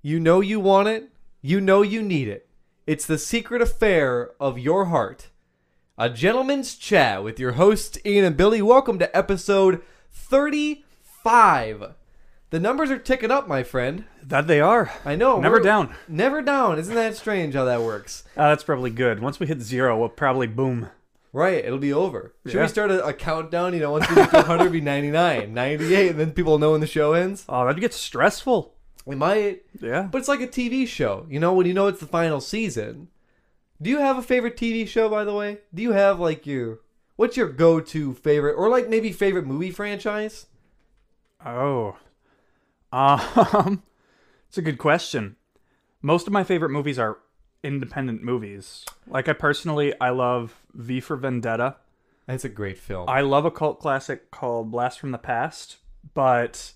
You know you want it. You know you need it. It's the secret affair of your heart. A gentleman's chat with your hosts, Ian and Billy. Welcome to episode 35. The numbers are ticking up, my friend. That they are. I know. Never we're- down. Never down. Isn't that strange how that works? Uh, that's probably good. Once we hit zero, we'll probably boom. Right, it'll be over. Should we start a, a countdown? You know, once we get to 100, it'll be 99, 98, and then people know when the show ends? Oh, that'd get stressful. We might. Yeah. But it's like a TV show. You know, when you know it's the final season. Do you have a favorite TV show, by the way? Do you have like your what's your go-to favorite, or like maybe favorite movie franchise? Oh. Um, it's a good question. Most of my favorite movies are independent movies. Like I personally, I love V for Vendetta. That's a great film. I love a cult classic called Blast from the Past, but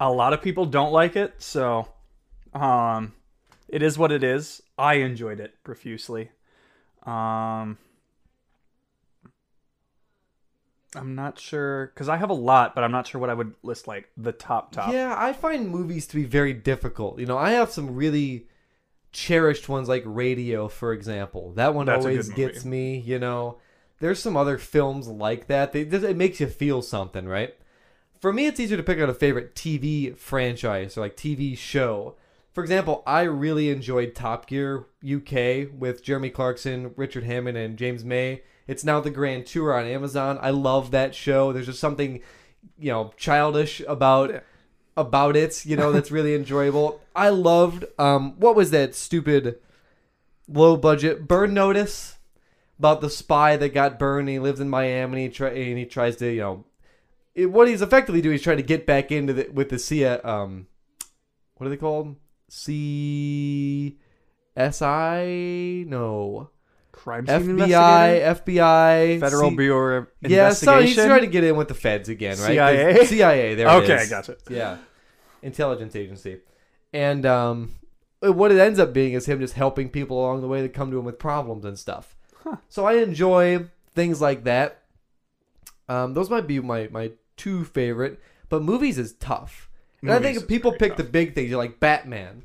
a lot of people don't like it, so um it is what it is. I enjoyed it profusely. Um I'm not sure cuz I have a lot, but I'm not sure what I would list like the top top. Yeah, I find movies to be very difficult. You know, I have some really cherished ones like Radio, for example. That one That's always gets me. You know, there's some other films like that. They, it makes you feel something, right? For me, it's easier to pick out a favorite TV franchise or like TV show. For example, I really enjoyed Top Gear UK with Jeremy Clarkson, Richard Hammond, and James May. It's now the Grand Tour on Amazon. I love that show. There's just something, you know, childish about about it. You know, that's really enjoyable. I loved um, what was that stupid low budget Burn Notice about the spy that got burned. And he lives in Miami and he, try, and he tries to you know it, what he's effectively doing is trying to get back into the with the C um what are they called C S I no Crime scene FBI? FBI Federal C- Bureau of yeah, so he's trying to get in with the feds again, right? CIA? CIA, there it okay, is. gotcha. Yeah, intelligence agency, and um, what it ends up being is him just helping people along the way that come to him with problems and stuff. Huh. So I enjoy things like that. Um, those might be my my two favorite, but movies is tough. And I think if people pick tough. the big things, you're like Batman.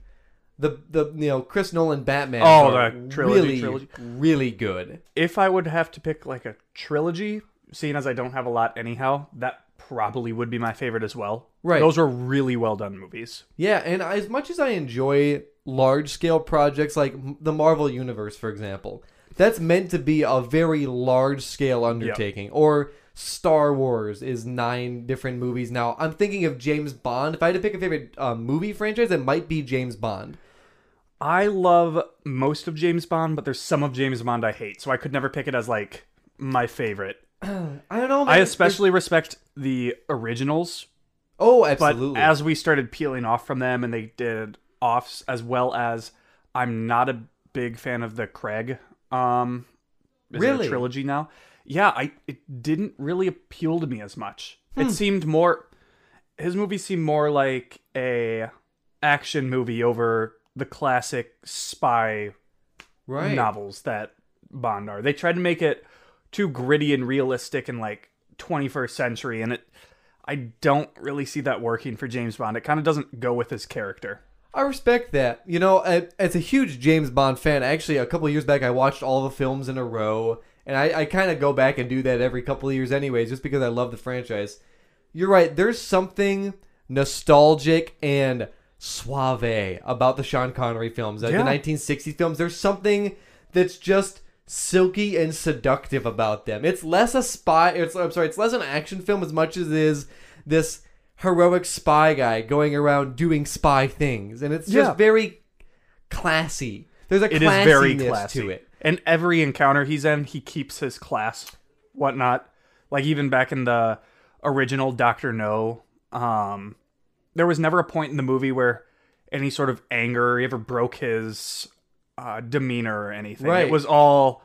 The, the you know Chris Nolan Batman Oh, the trilogy, really trilogy. really good if I would have to pick like a trilogy, seeing as I don't have a lot anyhow, that probably would be my favorite as well. Right. Those are really well done movies. Yeah, and as much as I enjoy large scale projects like the Marvel Universe, for example, that's meant to be a very large scale undertaking. Or Star Wars is nine different movies now. I'm thinking of James Bond. If I had to pick a favorite uh, movie franchise, it might be James Bond. I love most of James Bond, but there's some of James Bond I hate, so I could never pick it as like my favorite. I don't know. I man. especially respect the originals, oh, absolutely. but as we started peeling off from them and they did offs as well as I'm not a big fan of the Craig um is it a Really? trilogy now. Yeah, I it didn't really appeal to me as much. Hmm. It seemed more his movies seemed more like a action movie over the classic spy right. novels that Bond are. They tried to make it too gritty and realistic and like 21st century, and it. I don't really see that working for James Bond. It kind of doesn't go with his character. I respect that. You know, as a huge James Bond fan, actually, a couple of years back, I watched all the films in a row, and I, I kind of go back and do that every couple of years, anyways, just because I love the franchise. You're right. There's something nostalgic and suave about the Sean Connery films, like Yeah. the 1960s films. There's something that's just silky and seductive about them. It's less a spy. It's I'm sorry. It's less an action film as much as it is this heroic spy guy going around doing spy things, and it's just Yeah. very classy. There's a It is very classy. to it. And every encounter he's in, he keeps his class, whatnot. Like even back in the original Doctor No, um, there was never a point in the movie where any sort of anger ever broke his uh, demeanor or anything. Right. It was all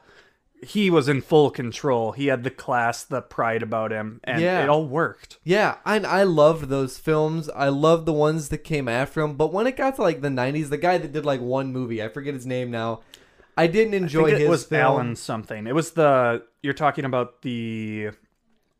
he was in full control. He had the class, the pride about him, and Yeah. it all worked. Yeah, I I loved those films. I loved the ones that came after him. But when it got to like the '90s, the guy that did like one movie, I forget his name now. I didn't I enjoy think it his was film. Alan something. It was the you're talking about the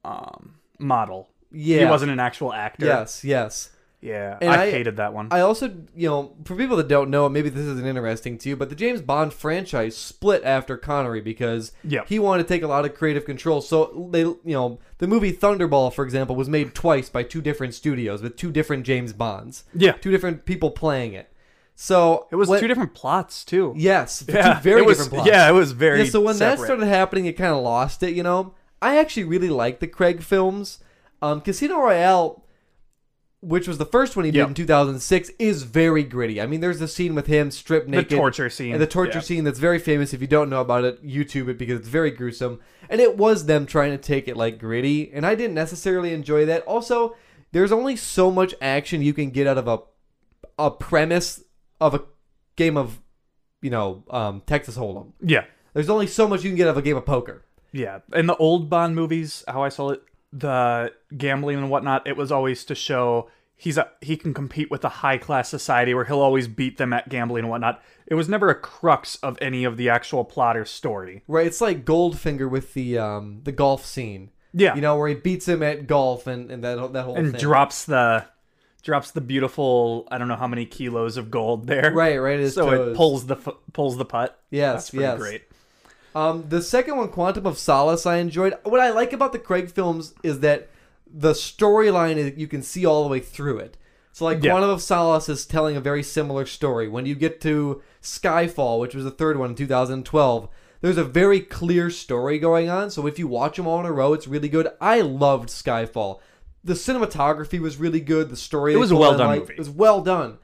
um, model. Yeah, He wasn't an actual actor. Yes, yes. Yeah, And I, I- hated that one. I also, you know, for people that don't know, maybe this isn't interesting to you, but the James Bond franchise split after Connery because Yeah. he wanted to take a lot of creative control. So they, you know, the movie Thunderball, for example, was made twice by two different studios with two different James Bonds, yeah, two different people playing it. So it was two different plots too. Yes, yeah, two very was, different plots. Yeah, it was very. Yeah, so when that started happening, it kind of lost it. You know, I actually really like the Craig films. Um, Casino Royale, which was the first one he did Yep. in 2006, is very gritty. I mean, there's a scene with him stripped the naked. torture scene, and the torture yeah. scene that's very famous. If you don't know about it, YouTube it because it's very gruesome. And it was them trying to take it like gritty, and I didn't necessarily enjoy that. Also, there's only so much action you can get out of a a premise of a game of, you know, um, Texas Hold'em. Yeah, There's only so much you can get out of a game of poker. yeah. In the old Bond movies, how I saw it, the gambling and whatnot, it was always to show he's a he can compete with a high class society where he'll always beat them at gambling and whatnot. It was never a crux of any of the actual plot or story. Right, it's like Goldfinger with the um the golf scene. Yeah, You know, where he beats him at golf and, and that that whole and thing. drops the drops the beautiful I don't know how many kilos of gold there. Right, right. His So toes. it pulls the pulls the putt. Yes, That's yes. great. Um, the second one, Quantum of Solace, I enjoyed. What I like about the Craig films is that the storyline is you can see all the way through it. So like Yeah. Quantum of Solace is telling a very similar story. When you get to Skyfall, which was the third one in 2012, there's a very clear story going on. So if you watch them all in a row, it's really good. I loved Skyfall. The cinematography was really good. The story It was a well-done liked. movie. It was well done.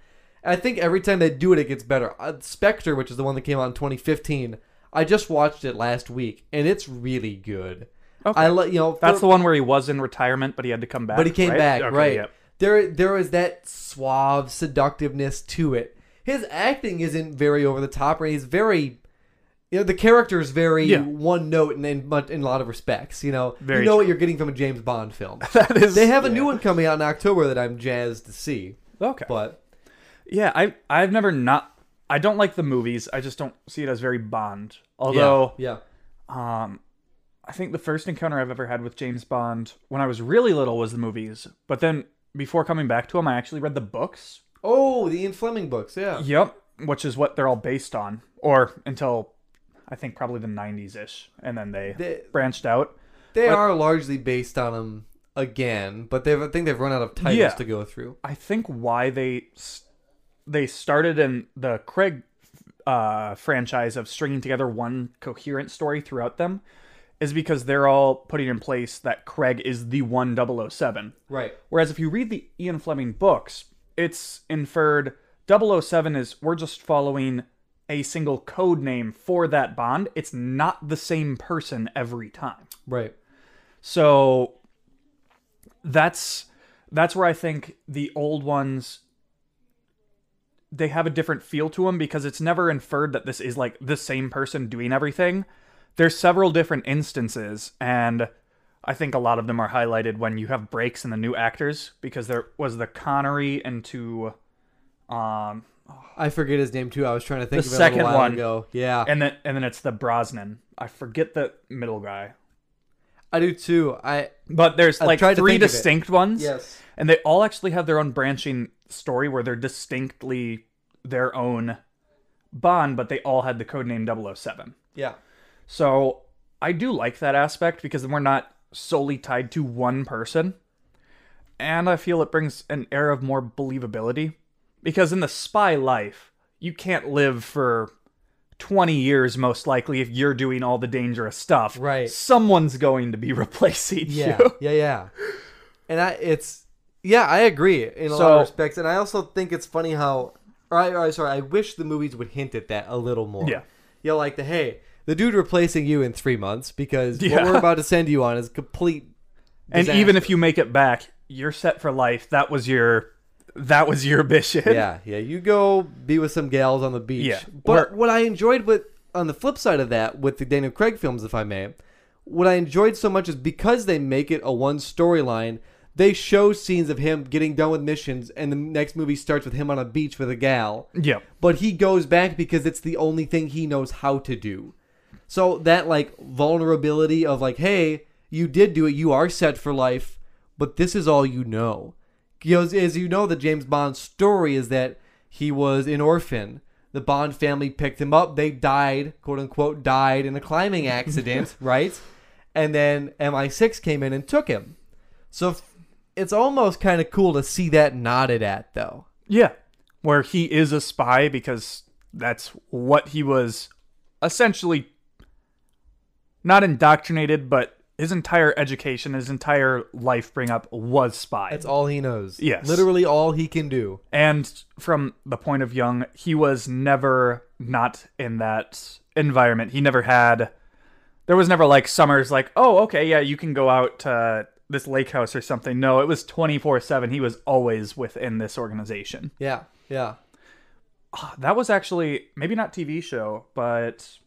And I think every time they do it, it gets better. Uh, Spectre, which is the one that came out in 2015, I just watched it last week, and it's really good. Okay. I let you know That's the one where he was in retirement, but he had to come back. but he came right? back, Okay, right? yep. There, there is that suave seductiveness to it. His acting isn't very over the top, or he's very, you know, the character is very Yeah. one note in in, in a lot of respects. You know, Very you know true. what you're getting from a James Bond film. That is. they have a yeah. new one coming out in October that I'm jazzed to see. Okay. But Yeah, I I've never not. I don't like the movies. I just don't see it as very Bond. Although, yeah, um, I think the first encounter I've ever had with James Bond when I was really little was the movies. But then before coming back to them, I actually read the books. oh, the Ian Fleming books, yeah. Yep, which is what they're all based on, or until I think probably the '90s ish, and then they, They- branched out. They But- are largely based on them again, but they've I think they've run out of titles Yeah. to go through. I think why they they started in the Craig uh, franchise of stringing together one coherent story throughout them is because they're all putting in place that Craig is the one 007. Right. Whereas if you read the Ian Fleming books, it's inferred 007 is we're just following a single code name for that bond. It's not the same person every time. Right. So that's that's where I think the old ones they have a different feel to them because it's never inferred that this is like the same person doing everything. There's several different instances and I think a lot of them are highlighted when you have breaks in the new actors because there was the Connery into um I forget his name too. I was trying to think The of it second little while one. ago. Yeah, and then and then it's the Brosnan. I forget the middle guy. I do too. I But there's I like tried to three think of it. distinct ones. yes. and they all actually have their own branching story where they're distinctly their own bond but they all had the codename 007 Yeah. so i do like that aspect because we're not solely tied to one person and i feel it brings an air of more believability because in the spy life you can't live for 20 years most likely if you're doing all the dangerous stuff Right. someone's going to be replacing Yeah. you yeah. Yeah. yeah. And I, it's yeah, I agree in a lot of respects, and I also think it's funny how, or I, or, sorry, I wish the movies would hint at that a little more. Yeah. You know, like the hey, the dude replacing you in three months because what we're about to send you on is complete. And even if you make it back, you're set for life. That was your that was your mission. yeah, yeah, you go be with some gals on the beach. Yeah. But Or- what I enjoyed with on the flip side of that, with the Daniel Craig films, if I may, what I enjoyed so much is because they make it a one storyline. They show scenes of him getting done with missions, and the next movie starts with him on a beach with a gal. Yeah. But he goes back because it's the only thing he knows how to do. So that like vulnerability of like, hey, you did do it, you are set for life, but this is all you know, you know, as- as you know, the James Bond story is that he was an orphan. The Bond family picked him up. They died, quote unquote, died in a climbing accident, right? And then MI6 came in and took him. So it's almost kind of cool to see that nodded at, though. Yeah, where he is a spy because that's what he was essentially not indoctrinated, but his entire education, his entire life bring up was spy. That's all he knows. Yes. Literally all he can do. And from the point of Young, he was never not in that environment. He never had. There was never like summers like, oh, okay, yeah, you can go out to this lake house or something. No, it was 24 7. He was always within this organization. Yeah. Yeah. Ah, that was actually maybe not TV show, but.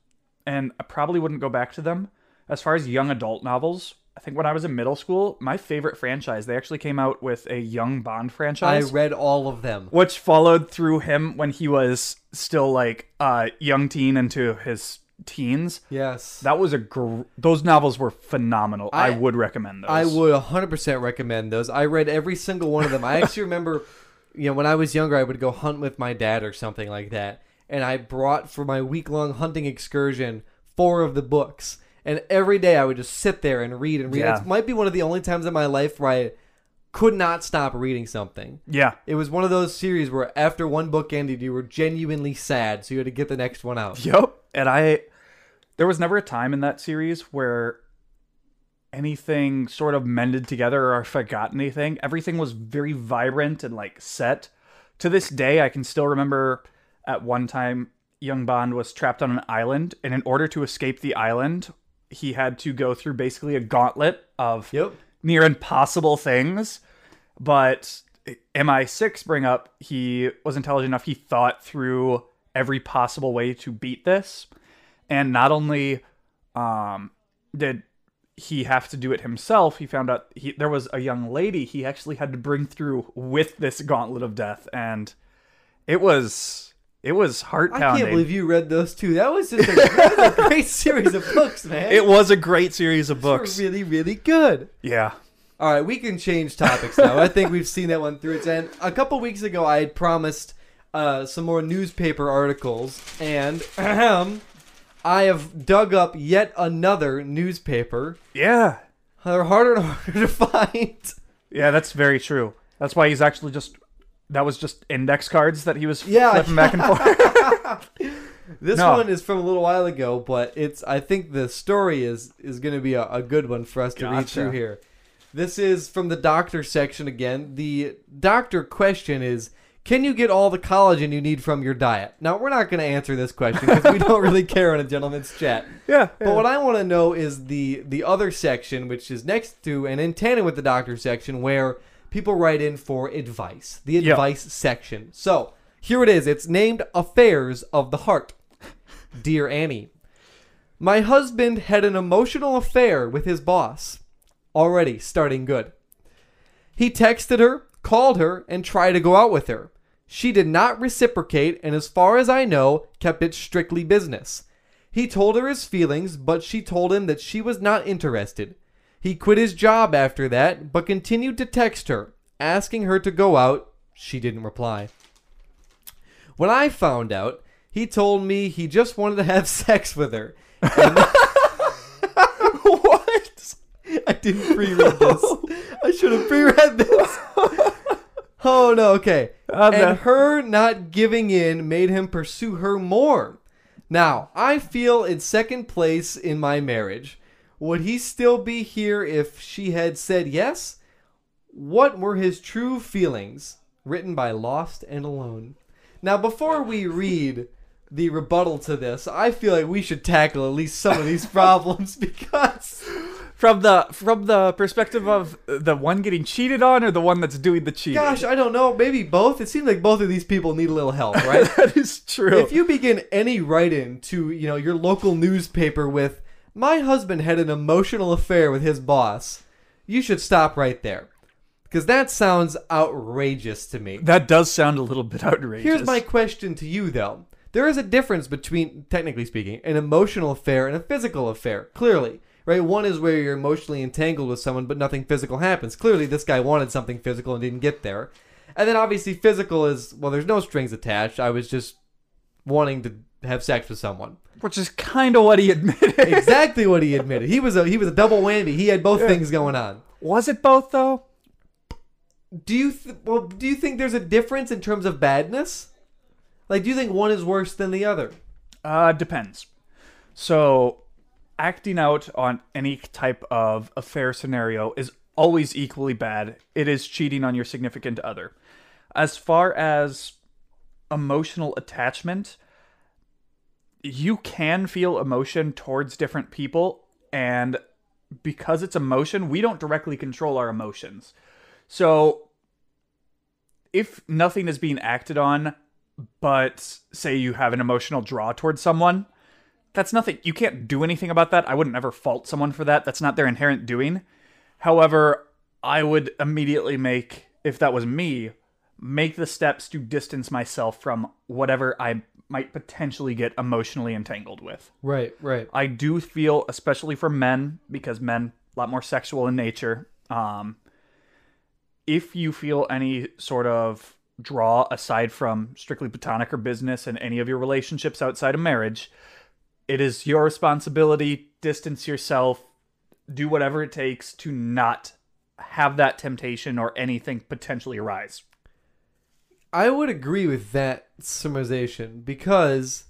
And I probably wouldn't go back to them. As far as young adult novels, I think when I was in middle school, my favorite franchise, they actually came out with a young Bond franchise. I read all of them. which followed through him when he was still like a young teen into his teens. Yes. That was a gr- those novels were phenomenal. I, I- would recommend those. I would 100% recommend those. I read every single one of them. I actually remember, you know, when I was younger, I would go hunt with my dad or something like that. And I brought for my week long hunting excursion four of the books. And every day I would just sit there and read and read. Yeah. It might be one of the only times in my life where I could not stop reading something. Yeah. It was one of those series where after one book ended, you were genuinely sad, so you had to get the next one out. Yep. And I there was never a time in that series where anything sort of mended together or I forgot anything. Everything was very vibrant and like set. To this day, I can still remember at one time young Bond was trapped on an island and in order to escape the island, he had to go through basically a gauntlet of Yep. near impossible things. But MI6 bring up he was intelligent enough, he thought through every possible way to beat this. And not only um, did he have to do it himself, he found out he, there was a young lady he actually had to bring through with this gauntlet of death. And it was it was heart pounding. I can't believe you read those two. That was just a, was a great series of books, man. it was a great series of books. really, really good. Yeah. All right, we can change topics now. I think we've seen that one through its end. A couple weeks ago, I had promised uh, some more newspaper articles, and ahem, I have dug up yet another newspaper. Yeah. They're harder and harder to find. Yeah, that's very true. That's why he's actually just that was just index cards that he was Yeah. flipping back and forth. This No. one is from a little while ago, but it's. I think the story is is going to be a, a good one for us to read through here. This is from the doctor section again. The doctor question is Can you get all the collagen you need from your diet? Now, we're not going to answer this question because we don't really care in a gentleman's chat. yeah. But what I want to know is the the other section, which is next to and in tandem with the doctor section, where people write in for advice. The advice section. So here it is. It's named Affairs of the Heart. Dear Annie, my husband had an emotional affair with his boss. Already starting good. He texted her, called her, and tried to go out with her. She did not reciprocate, and as far as I know, kept it strictly business. He told her his feelings, but she told him that she was not interested. He quit his job after that, but continued to text her, asking her to go out. She didn't reply. When I found out, he told me he just wanted to have sex with her. What? I didn't pre-read this. I should have pre-read this. Oh no, okay. And her not giving in made him pursue her more. Now, I feel in second place in my marriage. Would he still be here if she had said yes? What were his true feelings? Written by Lost and Alone. Now, before we read the rebuttal to this, I feel like we should tackle at least some of these problems because from the from the perspective of the one getting cheated on or the one that's doing the cheating. Gosh, I don't know. Maybe both. It seems like both of these people need a little help, right? that is true. if you begin any write-in to you know your local newspaper with "My husband had an emotional affair with his boss," you should stop right there because that sounds outrageous to me. that does sound a little bit outrageous. Here's my question to you, though. There is a difference between, technically speaking, an emotional affair and a physical affair. Clearly, right? One is where you're emotionally entangled with someone, but nothing physical happens. Clearly, this guy wanted something physical and didn't get there. And then obviously, physical is well, there's no strings attached. I was just wanting to have sex with someone. Which is kind of what he admitted. Exactly what he admitted. He was a he was a double whammy. He had both things going on. Was it both though? Do you th- well? Do you think there's a difference in terms of badness? Like, do you think one is worse than the other? Uh, depends. So, acting out on any type of affair scenario is always equally bad. It is cheating on your significant other. As far as emotional attachment, you can feel emotion towards different people, and because it's emotion, we don't directly control our emotions. So, if nothing is being acted on, but say you have an emotional draw towards someone, that's nothing. You can't do anything about that. I wouldn't ever fault someone for that. That's not their inherent doing. However, I would immediately make, if that was me, make the steps to distance myself from whatever I might potentially get emotionally entangled with. Right, right. I do feel, especially for men, because men a lot more sexual in nature. Um, if you feel any sort of draw aside from strictly platonic or business and any of your relationships outside of marriage, it is your responsibility. Distance yourself. Do whatever it takes to not have that temptation or anything potentially arise. I would agree with that summarization because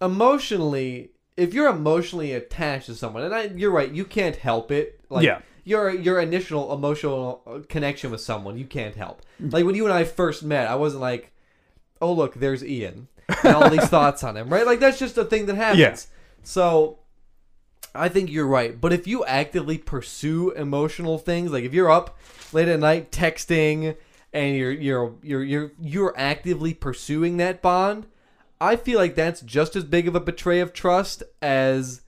emotionally, if you're emotionally attached to someone, and I, you're right, you can't help it. Like, Yeah. Your your initial emotional uh, connection with someone, you can't help. Like when you and I first met, I wasn't like, "Oh look, there's Ian," and all these thoughts on him, right? Like that's just a thing that happens. Yeah. So I think you're right. But if you actively pursue emotional things, like if you're up late at night texting and you're you're you're you're you're actively pursuing that bond, I feel like that's just as big of a betray of trust as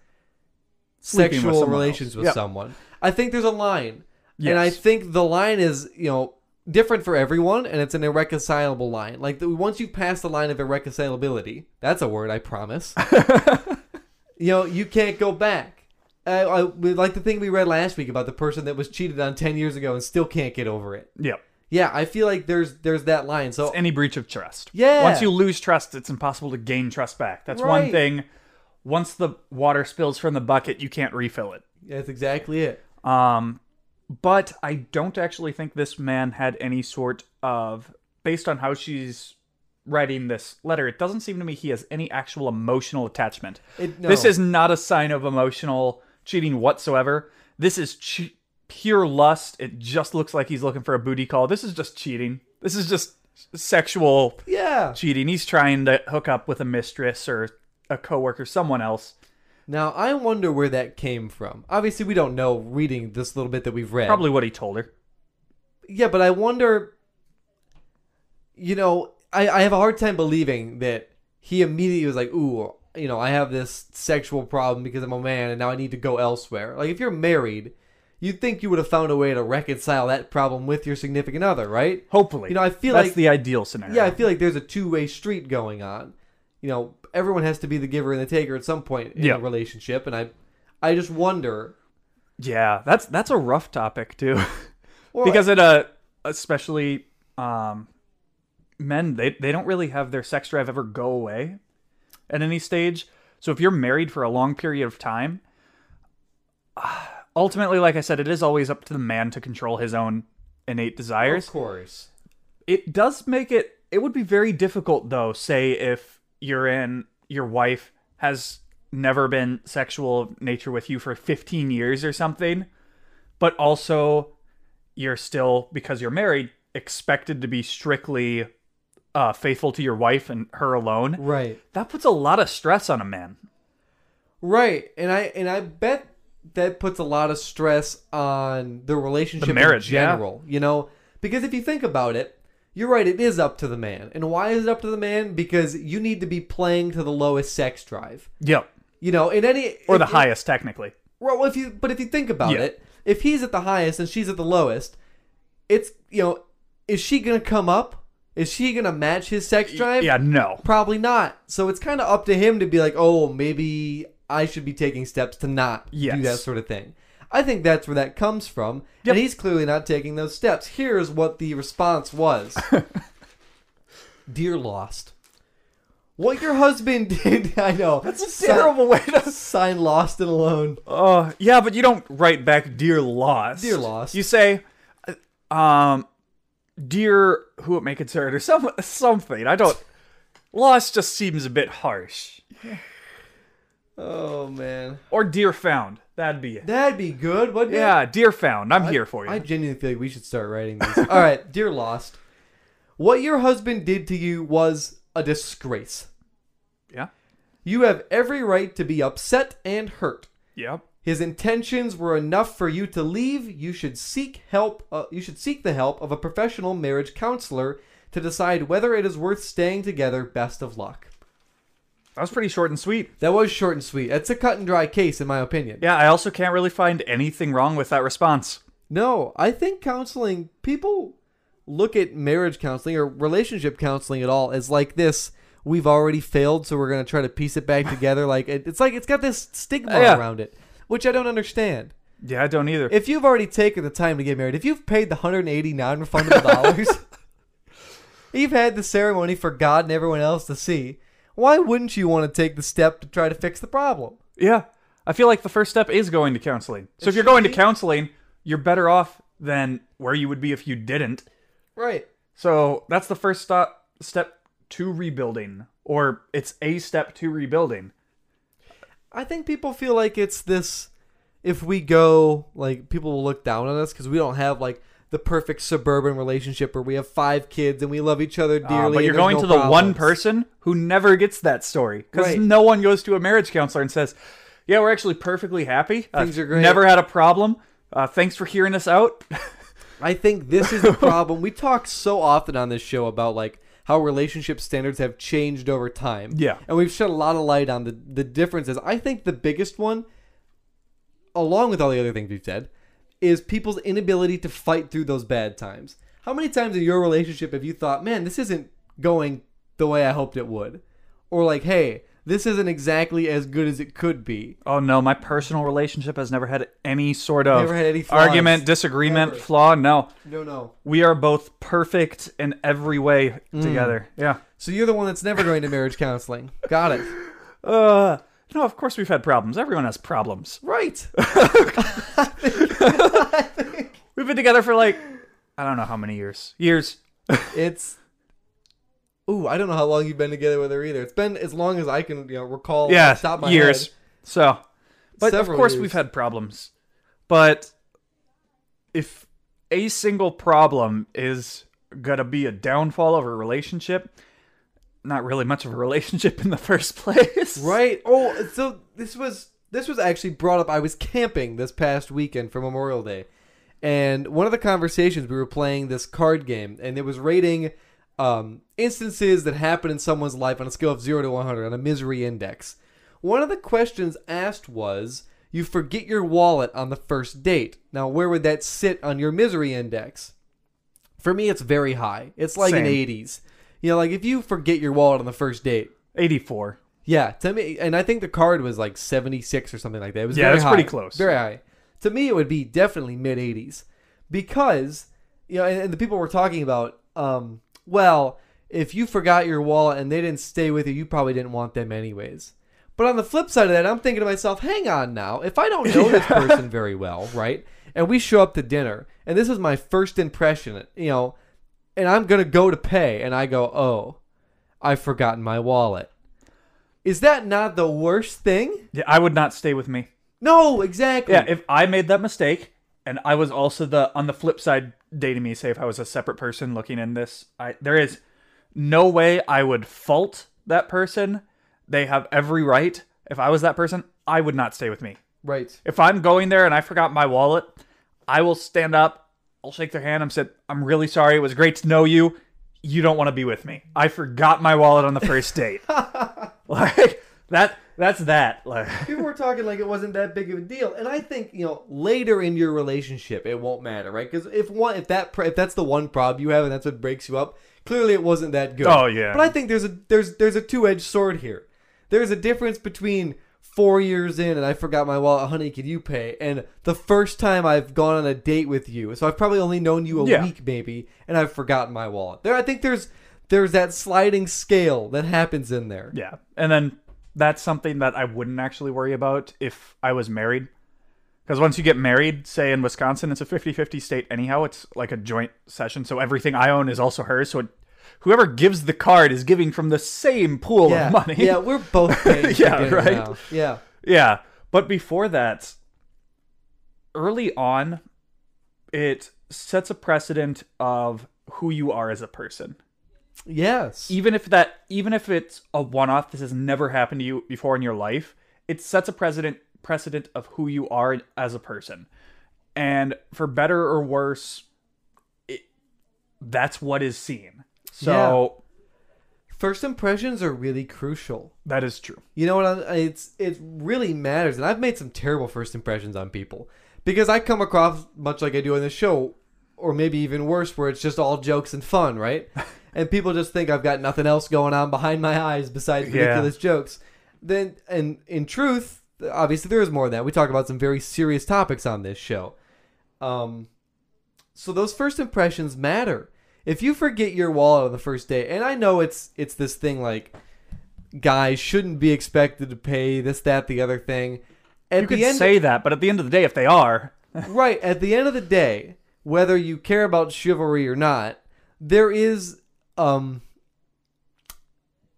Sleeping with sexual someone relations else. with Yep. someone. I think there's a line. Yes. And I think the line is, you know, different for everyone, and it's an irreconcilable line. Like the, once you pass the line of irreconcilability, that's a word I promise. you know, you can't go back. I, I like the thing we read last week about the person that was cheated on ten years ago and still can't get over it. Yep. Yeah, I feel like there's there's that line. So any breach of trust. Yeah. Once you lose trust, it's impossible to gain trust back. That's Right. one thing. Once the water spills from the bucket, you can't refill it. that's exactly it. Um, but I don't actually think this man had any sort of, based on how she's writing this letter, it doesn't seem to me he has any actual emotional attachment. It- no. This is not a sign of emotional cheating whatsoever. This is che- pure lust. It just looks like he's looking for a booty call. This is just cheating. This is just sexual Yeah. cheating. He's trying to hook up with a mistress or a coworker, someone else. Now I wonder where that came from. Obviously, we don't know. Reading this little bit that we've read, Probably what he told her. Yeah, but I wonder. You know, I, I have a hard time believing that he immediately was like, "Ooh, you know, I have this sexual problem because I'm a man, and now I need to go elsewhere." Like, if you're married, you'd think you would have found a way to reconcile that problem with your significant other, right? Hopefully, You know, I feel that's like the ideal scenario. yeah, I feel like there's a two way street going on. You know, everyone has to be the giver and the taker at some point in Yeah. a relationship, and I, I just wonder. Yeah, that's that's a rough topic too, because it uh especially um men they they don't really have their sex drive ever go away at any stage. So if you're married for a long period of time, ultimately, like I said, it is always up to the man to control his own innate desires. of course. It does make it it would be very difficult though, say if you're in your wife has never been sexual nature with you for 15 years or something, but also you're still because you're married expected to be strictly uh, faithful to your wife and her alone. Right. That puts a lot of stress on a man. Right, and I and I bet that puts a lot of stress on the relationship The marriage, in yeah. general. You know, because if you think about it, you're right. It is up to the man, and why is it up to the man? Because you need to be playing to the lowest sex drive. Yep. You know, in any Or the if- highest technically. Well, if you but if you think about Yeah. it, if he's at the highest and she's at the lowest, it's you know, is she gonna come up? Is she gonna match his sex drive? Yeah, no. Probably not. So it's kind of up to him to be like, oh, maybe I should be taking steps to not do that sort of thing. I think that's where that comes from, Yep. and he's clearly not taking those steps. Here's what the response was Dear Lost, what your husband did, I know. That's a Si- terrible way to. Sign Lost and Alone. Uh, yeah, but you don't write back, "Dear Lost." Dear Lost. You say, um, "Dear who it may concern" or some something. I don't. Lost just seems a bit harsh. Oh, man. Or dear Found." That'd be it. That'd be good, wouldn't it? Yeah, dear Found." I'm here for you. I genuinely feel like we should start writing these. All right, dear Lost, what your husband did to you was a disgrace. yeah. You have every right to be upset and hurt. Yep. His intentions were enough for you to leave. You should seek help. Uh, you should seek the help of a professional marriage counselor to decide whether it is worth staying together. Best of luck. That was pretty short and sweet. That was short and sweet. That's a cut and dry case, in my opinion. Yeah, I also can't really find anything wrong with that response. No, I think counseling, people look at marriage counseling or relationship counseling at all as like this we've already failed, so we're going to try to piece it back together. like, it, it's like it's got this stigma Yeah. around it, which I don't understand. Yeah, I don't either. If you've already taken the time to get married, if you've paid the 180 non refundable dollars, you've had the ceremony for God and everyone else to see, why wouldn't you want to take the step to try to fix the problem? Yeah. I feel like the first step is going to counseling. So It if you're should going to counseling, you're better off than where you would be if you didn't. Right. So that's the first stop, step to rebuilding, or it's a step to rebuilding. I think people feel like it's this. If we go, like people will look down on us because we don't have like the perfect suburban relationship where we have five kids and we love each other dearly. Uh, but you're going no to the one person who never gets that story because Right. no one goes to a marriage counselor and says, "Yeah, we're actually perfectly happy. Uh, Things are great." Never had a problem. Uh, thanks for hearing us out." I think this is the problem. we talk so often on this show about like how relationship standards have changed over time. Yeah. And we've shed a lot of light on the, the differences. I think the biggest one, along with all the other things we've said, is people's inability to fight through those bad times. How many times in your relationship have you thought, man, this isn't going the way I hoped it would? Or like, hey, this isn't exactly as good as it could be. oh no, my personal relationship has never had any sort of Never had any flaws. argument, disagreement, Never. flaw. No, No, no. we are both perfect in every way Mm. together. Yeah. So you're the one that's never going to marriage counseling. Got it. Uh, no, of course we've had problems. Everyone has problems. Right. We've been together for like I don't know how many years. Years. It's. Ooh, I don't know how long you've been together with her either. It's been as long as I can, you know, recall. yeah, off the top of my years. head. So, but Several of course years. we've had problems. But if a single problem is gonna be a downfall of a relationship, not really much of a relationship in the first place. Right. Oh, so this was this was actually brought up. I was camping this past weekend for Memorial Day, and one of the conversations we were playing this card game, and it was rating um, instances that happen in someone's life on a scale of zero to one hundred on a misery index. One of the questions asked was, "You forget your wallet on the first date. Now, where would that sit on your misery index?" For me, it's very high. It's like an 80s. You know, like if you forget your wallet on the first date, 84. yeah, to me, and I think the card was like 76 or something like that. It was Yeah, that's high, pretty close. Very high. To me, it would be definitely mid 80s because, you know, and, and the people were talking about, um, well, if you forgot your wallet and they didn't stay with you, you probably didn't want them anyways. But on the flip side of that, I'm thinking to myself, hang on now. If I don't know this person very well, right? And we show up to dinner, and this is my first impression, you know, and I'm going to go to pay, and I go, oh, I've forgotten my wallet. Is that not the worst thing? Yeah, I would not stay with me. No, exactly. Yeah, if I made that mistake and I was also the on the flip side dating me, say if I was a separate person looking in this, I there is no way I would fault that person. They have every right. If I was that person, I would not stay with me. right. If I'm going there and I forgot my wallet, I will stand up, I'll shake their hand, I'm said, I'm really sorry, it was great to know you. You don't want to be with me. I forgot my wallet on the first date. like that that's that. Like People were talking like it wasn't that big of a deal, and I think you know later in your relationship it won't matter, right? Because if one, if that, if that's the one problem you have, and that's what breaks you up, clearly it wasn't that good. Oh, yeah. But I think there's a there's there's a two edged sword here. There's a difference between four years in and I forgot my wallet. Honey, can you pay? And the first time I've gone on a date with you, so I've probably only known you a Yeah. week maybe, and I've forgotten my wallet. There, I think there's there's that sliding scale that happens in there. Yeah. And then that's something that I wouldn't actually worry about if I was married. Because once you get married, say in Wisconsin, it's a 50 50 state anyhow. It's like a joint session. So everything I own is also hers. So it, whoever gives the card is giving from the same pool Yeah, of money. yeah, we're both paying. Yeah, right? now. Yeah, Yeah. But before that, early on, it sets a precedent of who you are as a person. yes, even if that even if it's a one-off this has never happened to you before in your life it sets a precedent precedent of who you are as a person and for better or worse it, that's what is seen so first impressions are really crucial. that is true You know what? I'm, it's it really matters, and I've made some terrible first impressions on people because I come across much like I do on the show, or maybe even worse, where it's just all jokes and fun, right? and people just think I've got nothing else going on behind my eyes besides Yeah. ridiculous jokes. Then, and in truth, obviously there is more than that. We talk about some very serious topics on this show. Um, so those first impressions matter. If you forget your wallet on the first day, and I know it's it's this thing like guys shouldn't be expected to pay this, that, the other thing. At you the could end, say that but at the end of the day if they are right at the end of the day, whether you care about chivalry or not, there is um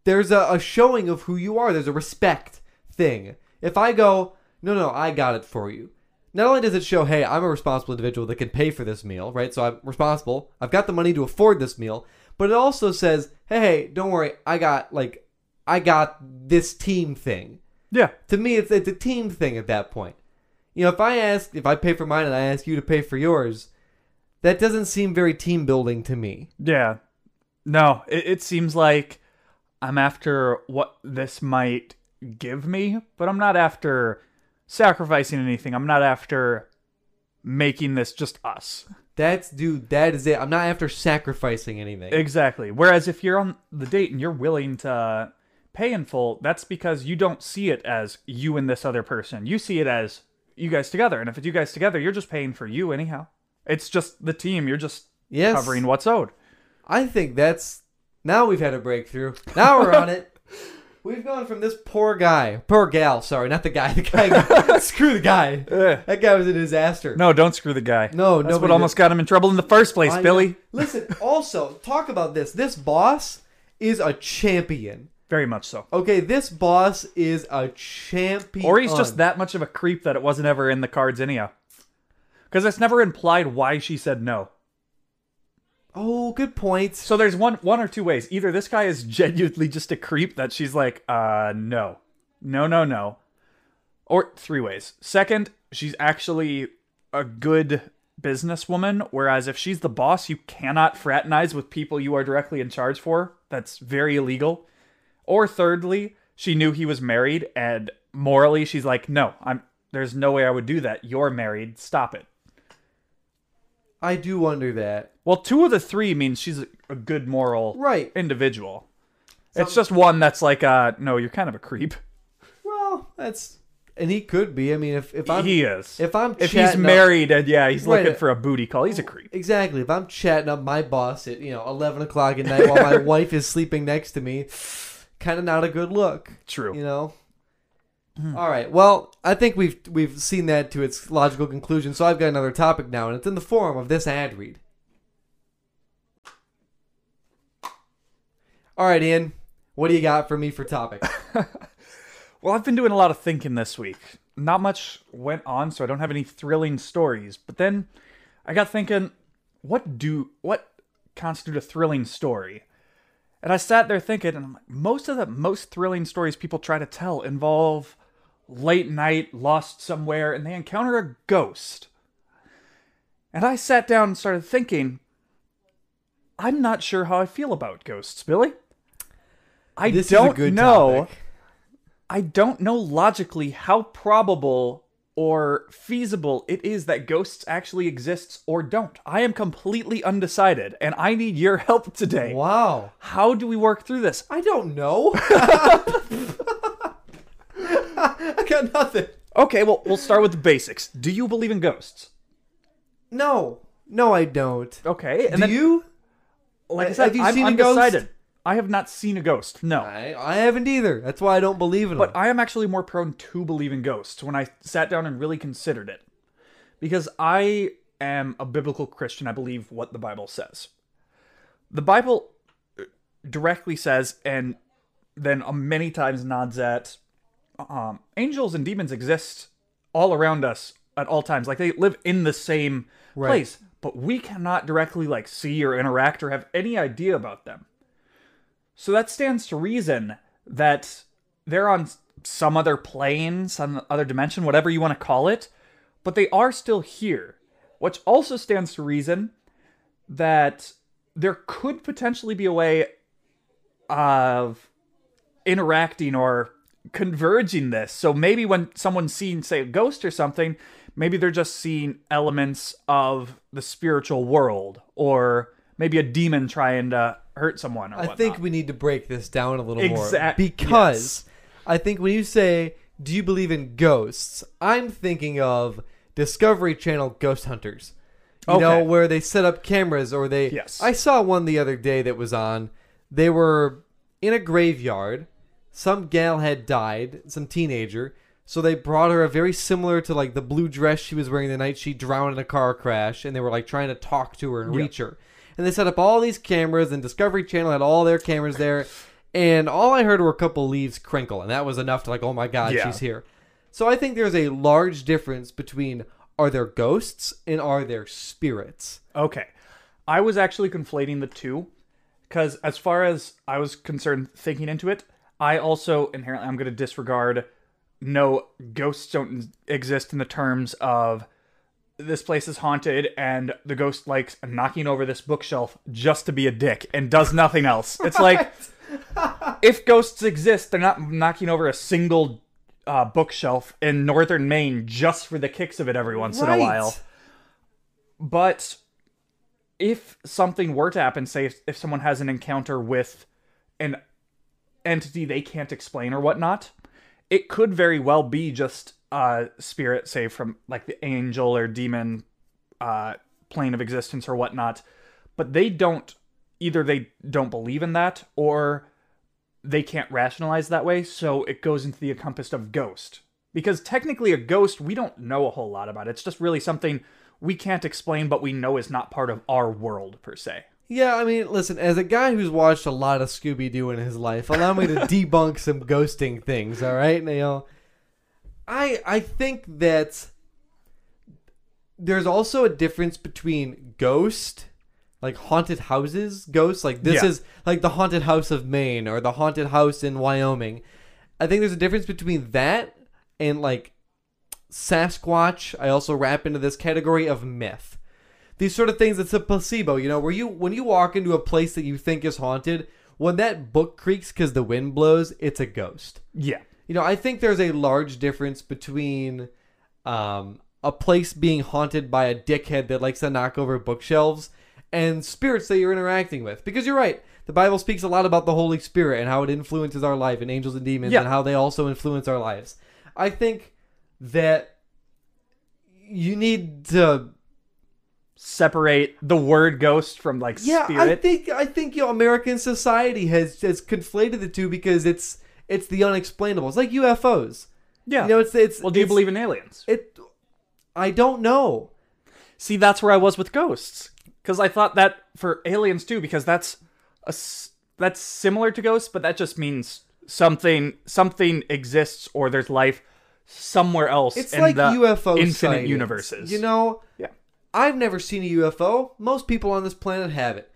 there's a, a showing of who you are. There's a respect thing. If I go, no, no, I got it for you. Not only does it show, hey, I'm a responsible individual that can pay for this meal, right? So I'm responsible. I've got the money to afford this meal. But it also says, hey, hey, don't worry, I got like, I got this team thing yeah to me it's it's a team thing at that point you know if i ask if i pay for mine and i ask you to pay for yours that doesn't seem very team building to me yeah no it, it seems like i'm after what this might give me but i'm not after sacrificing anything i'm not after making this just us that's dude that is it i'm not after sacrificing anything Exactly. Whereas if you're on the date and you're willing to pay in full, that's because you don't see it as you and this other person. You see it as you guys together. And if it's you guys together, you're just paying for you anyhow. It's just the team. You're just yes covering what's owed. i think that's now we've had a breakthrough now we're on it we've gone from this poor guy poor gal sorry not the guy the guy screw the guy Ugh. that guy was a disaster No, don't screw the guy. No, that's what almost got him in trouble in the first place, I know. Billy. listen also talk about this this boss is a champion Very much so. Okay, this boss is a champion. Or he's just that much of a creep that it wasn't ever in the cards anyhow. Because it's never implied why she said no. Oh, good point. So there's one one or two ways. Either this guy is genuinely just a creep that she's like, uh, no, no, no, no, or three ways. Second, she's actually a good businesswoman. Whereas if she's the boss, you cannot fraternize with people you are directly in charge for. That's very illegal. Or thirdly, she knew he was married, and morally, she's like, no, I'm. There's no way I would do that. You're married. Stop it. I do wonder that. Well, two of the three means she's a, a good moral Right. individual. it's just one that's like, uh, no, you're kind of a creep. Well, that's and he could be. I mean, if if I'm he is. if I'm if he's chatting up- married and yeah, he's Right. looking for a booty call, he's a creep. exactly. If I'm chatting up my boss at you know eleven o'clock at night while my wife is sleeping next to me, kind of not a good look. True. You know. Mm-hmm. All right. Well, I think we've we've seen that to its logical conclusion. So I've got another topic now, and it's in the form of this ad read. All right, Ian. What do you got for me for topic? Well, I've been doing a lot of thinking this week. Not much went on, so I don't have any thrilling stories. But then I got thinking, what do what constitute a thrilling story? And I sat there thinking, and I'm like, most of the most thrilling stories people try to tell involve late night, lost somewhere, and they encounter a ghost. And I sat down and started thinking, I'm not sure how I feel about ghosts, Billy. I This don't is a good know. topic. I don't know logically how probable or feasible it is that ghosts actually exists or don't. I am completely undecided and I need your help today. Wow. How do we work through this? I don't know. I got nothing. Okay, well, we'll start with the basics. Do you believe in ghosts? No, no, I don't. Okay, and Do then, you? like I have said, you I'm seen a ghost? undecided. I have not seen a ghost. No. I, I haven't either. That's why I don't believe in But them. But I am actually more prone to believe in ghosts when I sat down and really considered it. Because I am a biblical Christian. I believe what the Bible says. The Bible uh, directly says, and then uh, many times nods at um, angels and demons exist all around us at all times. Like they live in the same Right. place, but we cannot directly like see or interact or have any idea about them. So that stands to reason that they're on some other plane, some other dimension, whatever you want to call it, but they are still here. Which also stands to reason that there could potentially be a way of interacting or converging this. So maybe when someone's seeing, say, a ghost or something, maybe they're just seeing elements of the spiritual world, or maybe a demon trying to hurt someone. Or I whatnot. think we need to break this down a little Exact- more because yes. I think when you say, "Do you believe in ghosts?" I'm thinking of Discovery Channel Ghost Hunters. You know, where they set up cameras or they Yes. I saw one the other day that was on. They were in a graveyard. Some gal had died, some teenager. So they brought her a very similar to like the blue dress she was wearing the night she drowned in a car crash, and they were like trying to talk to her and reach her. And they set up all these cameras, and Discovery Channel had all their cameras there. And all I heard were a couple leaves crinkle, and that was enough to like, oh my god, Yeah. she's here. So I think there's a large difference between are there ghosts and are there spirits. Okay. I was actually conflating the two because, as far as I was concerned, thinking into it, I also inherently I'm going to disregard no ghosts don't exist in the terms of this place is haunted and the ghost likes knocking over this bookshelf just to be a dick and does nothing else. It's like if ghosts exist, they're not knocking over a single uh, bookshelf in northern Maine just for the kicks of it every once in a while. But if something were to happen, say if, if someone has an encounter with an entity they can't explain or whatnot, it could very well be just a spirit, say from like the angel or demon uh, plane of existence or whatnot. But they don't either they don't believe in that or they can't rationalize that way, so it goes into the encompass of ghost. Because technically, a ghost, we don't know a whole lot about. It's just really something we can't explain, but we know is not part of our world, per se. Yeah, I mean, listen, as a guy who's watched a lot of Scooby Doo in his life, allow me to debunk some ghosting things, all right? Now, I I think that there's also a difference between ghost, like haunted houses, ghosts, like this Yeah. is like the haunted house of Maine or the haunted house in Wyoming. I think there's a difference between that and like Sasquatch. I also wrap into this category of myth these sort of things it's a placebo you know where you when you walk into a place that you think is haunted when that book creaks because the wind blows it's a ghost Yeah. you know i think there's a large difference between um, a place being haunted by a dickhead that likes to knock over bookshelves and spirits that you're interacting with because you're right the bible speaks a lot about the holy spirit and how it influences our life and angels and demons Yeah. and how they also influence our lives i think that you need to Separate the word ghost from like Yeah, I think I think you know, American society has has conflated the two because it's it's the unexplainable. It's like UFOs. yeah. You know, it's it's. well, do you believe in aliens? it? I don't know. See, that's where I was with ghosts. Because I thought that for aliens too, because that's a that's similar to ghosts, but that just means something something exists or there's life somewhere else It's in like the UFO infinite universes. You know, Yeah. I've never seen a UFO. Most people on this planet have it.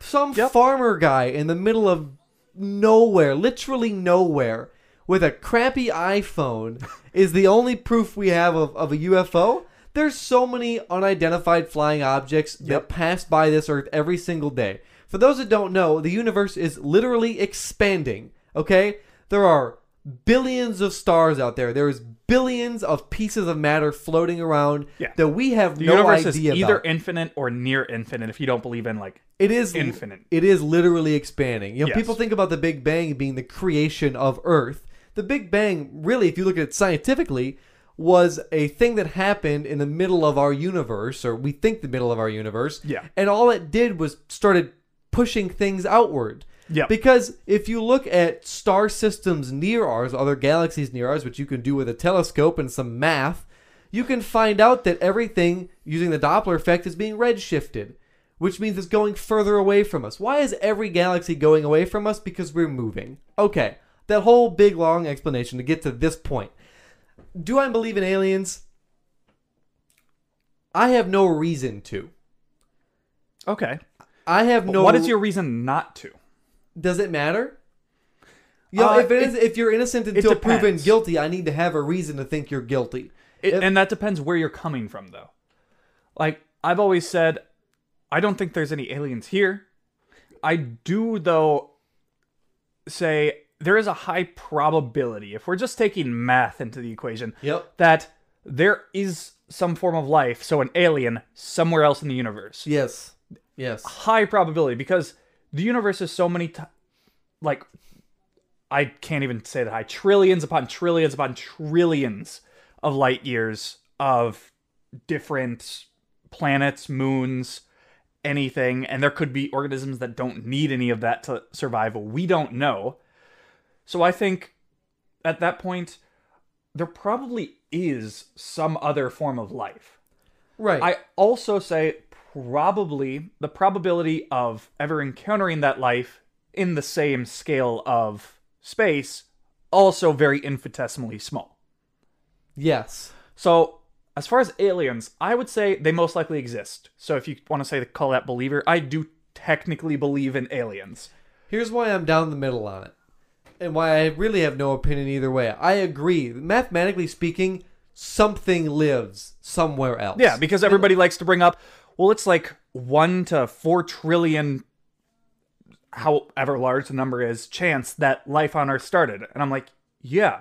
Some Yep. farmer guy in the middle of nowhere, literally nowhere, with a crappy iPhone is the only proof we have of, of a UFO. There's so many unidentified flying objects that pass by this earth every single day. For those that don't know, the universe is literally expanding. Okay? There are billions of stars out there. There's billions of pieces of matter floating around Yeah. that we have The no universe is either about. infinite or near infinite if you don't believe in like It is infinite. It is literally expanding. You know, Yes. people think about the Big Bang being the creation of Earth. the Big Bang, really, if you look at it scientifically, was a thing that happened in the middle of our universe, or we think the middle of our universe. Yeah. And all it did was started pushing things outward. Yeah. Because if you look at star systems near ours, other galaxies near ours, which you can do with a telescope and some math, you can find out that everything using the Doppler effect is being redshifted, which means it's going further away from us. Why is every galaxy going away from us? Because we're moving. Okay, that whole big long explanation to get to this point. Do I believe in aliens? I have no reason to. Okay. I have no. what is your reason not to? Does it matter? You know, Uh, if it it- is, if you're innocent until proven guilty, I need to have a reason to think you're guilty. It, If- and that depends where you're coming from, though. Like, I've always said, I don't think there's any aliens here. I do, though, say there is a high probability, if we're just taking math into the equation, Yep. that there is some form of life, so an alien, somewhere else in the universe. Yes. Yes. High probability, because the universe is so many, t- like, I can't even say that high. Trillions upon trillions upon trillions of light years of different planets, moons, anything. And there could be organisms that don't need any of that to survive. We don't know. So I think at that point, there probably is some other form of life. Right. I also say probably the probability of ever encountering that life in the same scale of space also very infinitesimally small. yes. So, as far as aliens, I would say they most likely exist. So, if you want to say the call that believer, I do technically believe in aliens. Here's why I'm down the middle on it, and why I really have no opinion either way. I agree. Mathematically speaking, something lives somewhere else. Yeah, because everybody likes to bring up, well, it's like 1 to 4 trillion however large the number is chance that life on earth started. And I'm like, yeah.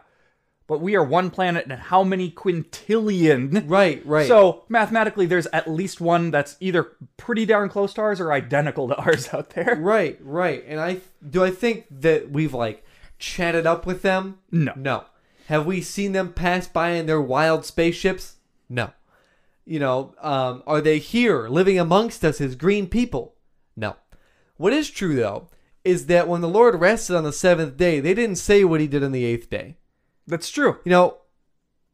But we are one planet and how many quintillion? Right. Right. So mathematically there's at least one that's either pretty darn close to ours or identical to ours out there. Right, right. And I do I think that we've like chatted up with them? No. No. Have we seen them pass by in their wild spaceships? No. You know, um, are they here living amongst us as green people? No. What is true though is that when the Lord rested on the seventh day, they didn't say what he did on the eighth day. That's true. You know,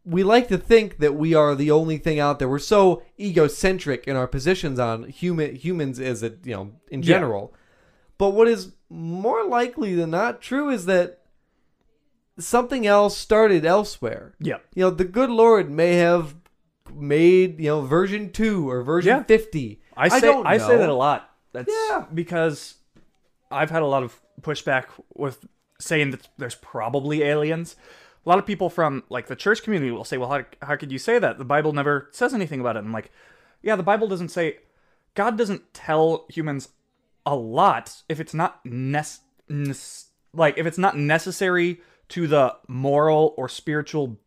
we like to think that we are the only thing out there. We're so egocentric in our positions on human humans as a you know in Yeah. general. But what is more likely than not true is that something else started elsewhere. Yeah. You know, the good Lord may have made you know version two or version Yeah. fifty. I say I, don't say that a lot. That's Yeah. because I've had a lot of pushback with saying that there's probably aliens. A lot of people from like the church community will say, "Well, how, how could you say that? The Bible never says anything about it." I'm like, "Yeah, the Bible doesn't say God doesn't tell humans a lot if it's not nec- nec- like if it's not necessary to the moral or spiritual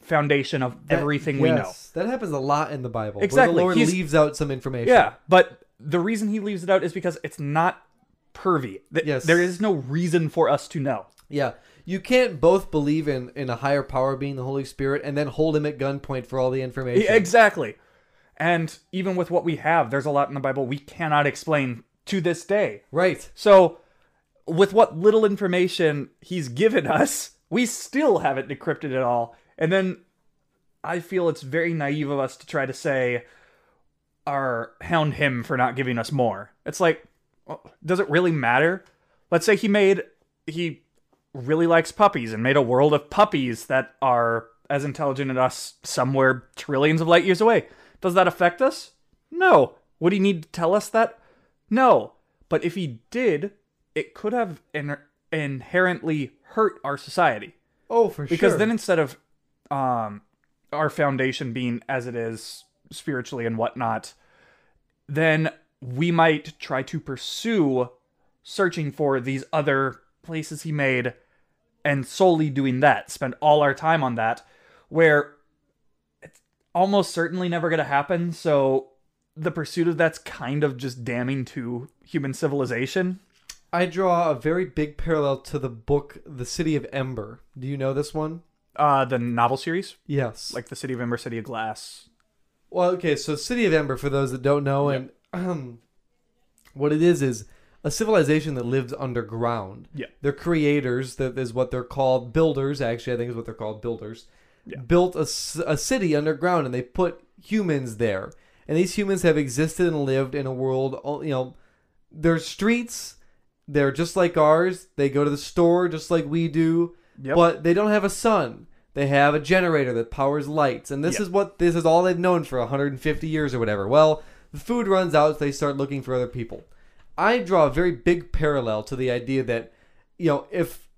foundation of That- everything we know." That happens a lot in the Bible. Exactly. the Lord He's- leaves out some information. Yeah, but the reason he leaves it out is because it's not pervy. Th- Yes. There is no reason for us to know. Yeah. You can't both believe in, in a higher power being the Holy Spirit and then hold him at gunpoint for all the information. Yeah, Exactly. And even with what we have, there's a lot in the Bible we cannot explain to this day. Right. So, with what little information he's given us, we still haven't decrypted it all. And then I feel it's very naive of us to try to say, or hound him for not giving us more. It's like, does it really matter? Let's say he made, he really likes puppies and made a world of puppies that are as intelligent as us somewhere trillions of light years away. Does that affect us? No. Would he need to tell us that? No. But if he did, it could have in- inherently hurt our society. Oh, for Because sure. Because then instead of um, our foundation being as it is spiritually and whatnot, then we might try to pursue searching for these other places he made and solely doing that, spend all our time on that, where it's almost certainly never going to happen. So the pursuit of that's kind of just damning to human civilization. I draw a very big parallel to the book The City of Ember. Do you know this one? Uh, the novel series, Yes. like the City of Ember, City of Glass. Well, okay, so City of Ember, for those that don't know, and um, what it is is a civilization that lives underground. Yeah. Their creators, that is what they're called, builders. Actually, I think is what they're called, builders. Yeah. Built a, c- a city underground, and they put humans there. And these humans have existed and lived in a world. You know, their streets, they're just like ours. They go to the store just like we do Yep. but they don't have a sun. They have a generator that powers lights, and this Yeah. is what this is all they've known for 150 years or whatever. Well, the food runs out, so they start looking for other people. I draw a very big parallel to the idea that, you know, if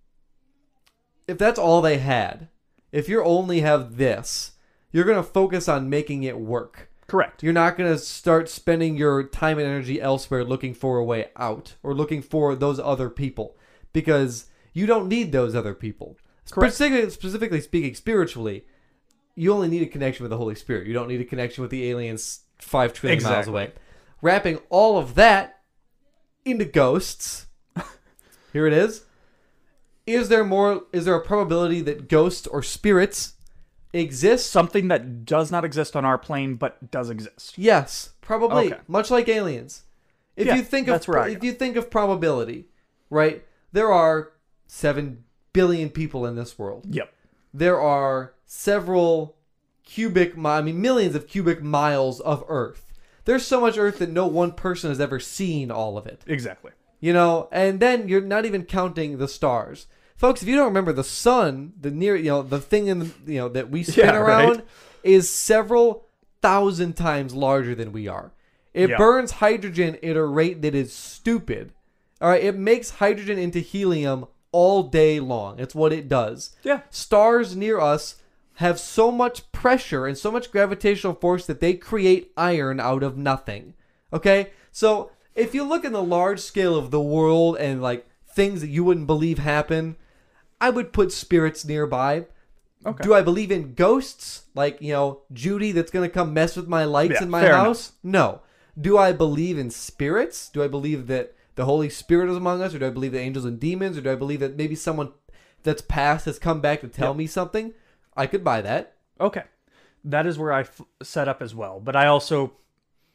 if that's all they had, if you only have this, you're gonna focus on making it work. Correct. You're not going to start spending your time and energy elsewhere looking for a way out or looking for those other people because you don't need those other people. Correct. Specifically, specifically speaking, spiritually, you only need a connection with the Holy Spirit. You don't need a connection with the aliens five trillion miles away. Wrapping all of that into ghosts. Here it is. Is there more? Is there a probability that ghosts or spirits exist Something that does not exist on our plane, but does exist. Yes, probably. Okay. Much like aliens. If Yeah, you think of if you think of probability, right? There are 7 billion people in this world. Yep. There are several cubic mi- I mean millions of cubic miles of earth. There's so much earth that no one person has ever seen all of it. Exactly. You know, and then you're not even counting the stars. Folks, if you don't remember the sun, the near, you know, the thing in the, you know, that we spin Yeah, right. around is several thousand times larger than we are. It Yeah. burns hydrogen at a rate that is stupid. All right, it makes hydrogen into helium all day long. It's what it does. Yeah. Stars near us have so much pressure and so much gravitational force that they create iron out of nothing. Okay? So, if you look in the large scale of the world and like things that you wouldn't believe happen, I would put spirits nearby. Okay. Do I believe in ghosts? Like, you know, Judy that's going to come mess with my lights Yeah, in my house? No. Do I believe in spirits? Do I believe that the Holy Spirit is among us? Or do I believe that angels and demons? Or do I believe that maybe someone that's passed has come back to tell Yep. me something? I could buy that. Okay. That is where I f- set up as well. But I also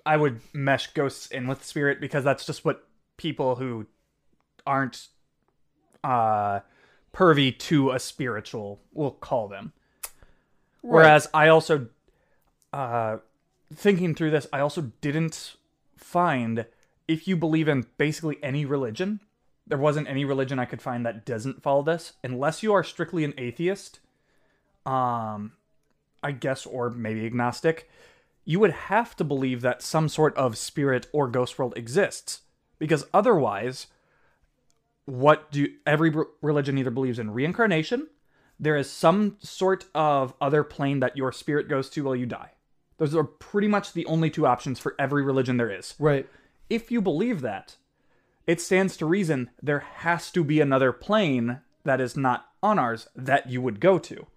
I would mesh ghosts in with spirit because that's just what people who aren't uh pervy to a spiritual will call them. Whereas I also uh thinking through this, I also didn't find if you believe in basically any religion, there wasn't any religion I could find that doesn't follow this unless you are strictly an atheist. Um I guess, or maybe agnostic, you would have to believe that some sort of spirit or ghost world exists. Because otherwise, what do every religion either believes in reincarnation, there is some sort of other plane that your spirit goes to while you die. Those are pretty much the only two options for every religion there is. Right. If you believe that, it stands to reason there has to be another plane that is not on ours that you would go to.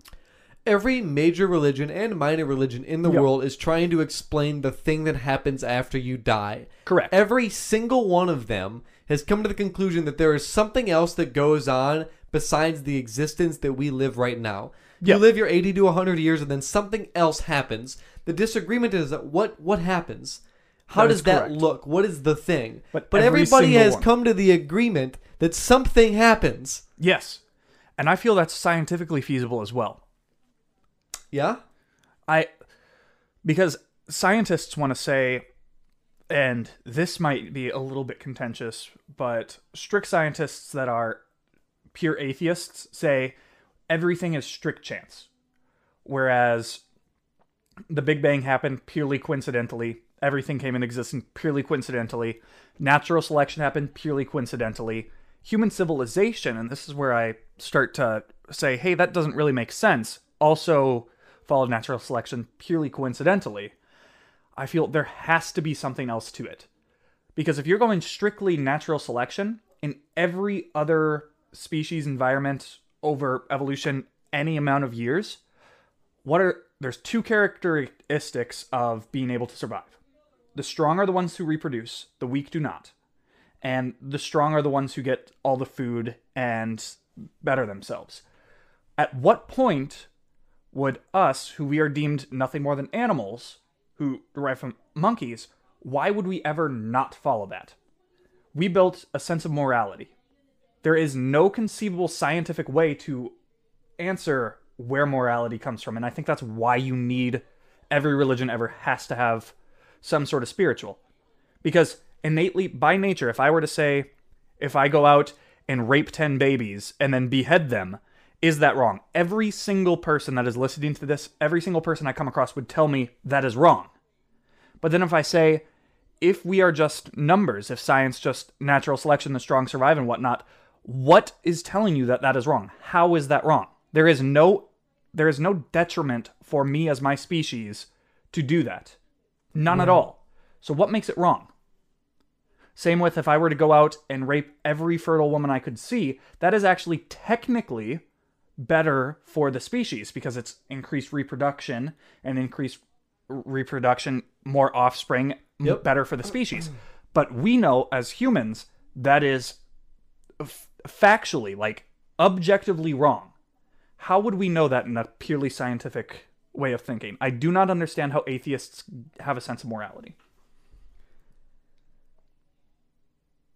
Every major religion and minor religion in the Yep. world is trying to explain the thing that happens after you die. Correct. Every single one of them has come to the conclusion that there is something else that goes on besides the existence that we live right now. You live your 80 to 100 years and then something else happens. The disagreement is that what what happens? How That does that correct. look? What is the thing? But but every everybody has one. come to the agreement that something happens. Yes. And I feel that's scientifically feasible as well. Yeah? I because scientists want to say and this might be a little bit contentious, but strict scientists that are pure atheists say everything is strict chance. Whereas the Big Bang happened purely coincidentally, everything came into existence purely coincidentally, natural selection happened purely coincidentally, human civilization, and this is where I start to say, hey, that doesn't really make sense, also followed natural selection purely coincidentally. I feel there has to be something else to it. Because if you're going strictly natural selection in every other species environment over evolution any amount of years, what are there's two characteristics of being able to survive. The strong are the ones who reproduce, the weak do not. and the strong are the ones who get all the food and better themselves. At what point would us, who we are deemed nothing more than animals, who derive from monkeys, why would we ever not follow that? We built a sense of morality. There is no conceivable scientific way to answer where morality comes from. And I think that's why you need every religion ever has to have some sort of spiritual. Because innately, by nature, if I were to say, if I go out and rape 10 babies and then behead them, is that wrong? Every single person that is listening to this, every single person I come across would tell me that is wrong. But then if I say, if we are just numbers, if science just natural selection, the strong survive and whatnot, what is telling you that that is wrong? How is that wrong? There is no there is no detriment for me as my species to do that. None at all. So what makes it wrong? Same with if I were to go out and rape every fertile woman I could see, that is actually technically better for the species because it's increased reproduction and increased reproduction, more offspring, Yep. better for the species. But we know as humans that is f- factually, like objectively wrong. How would we know that in a purely scientific way of thinking? I do not understand how atheists have a sense of morality.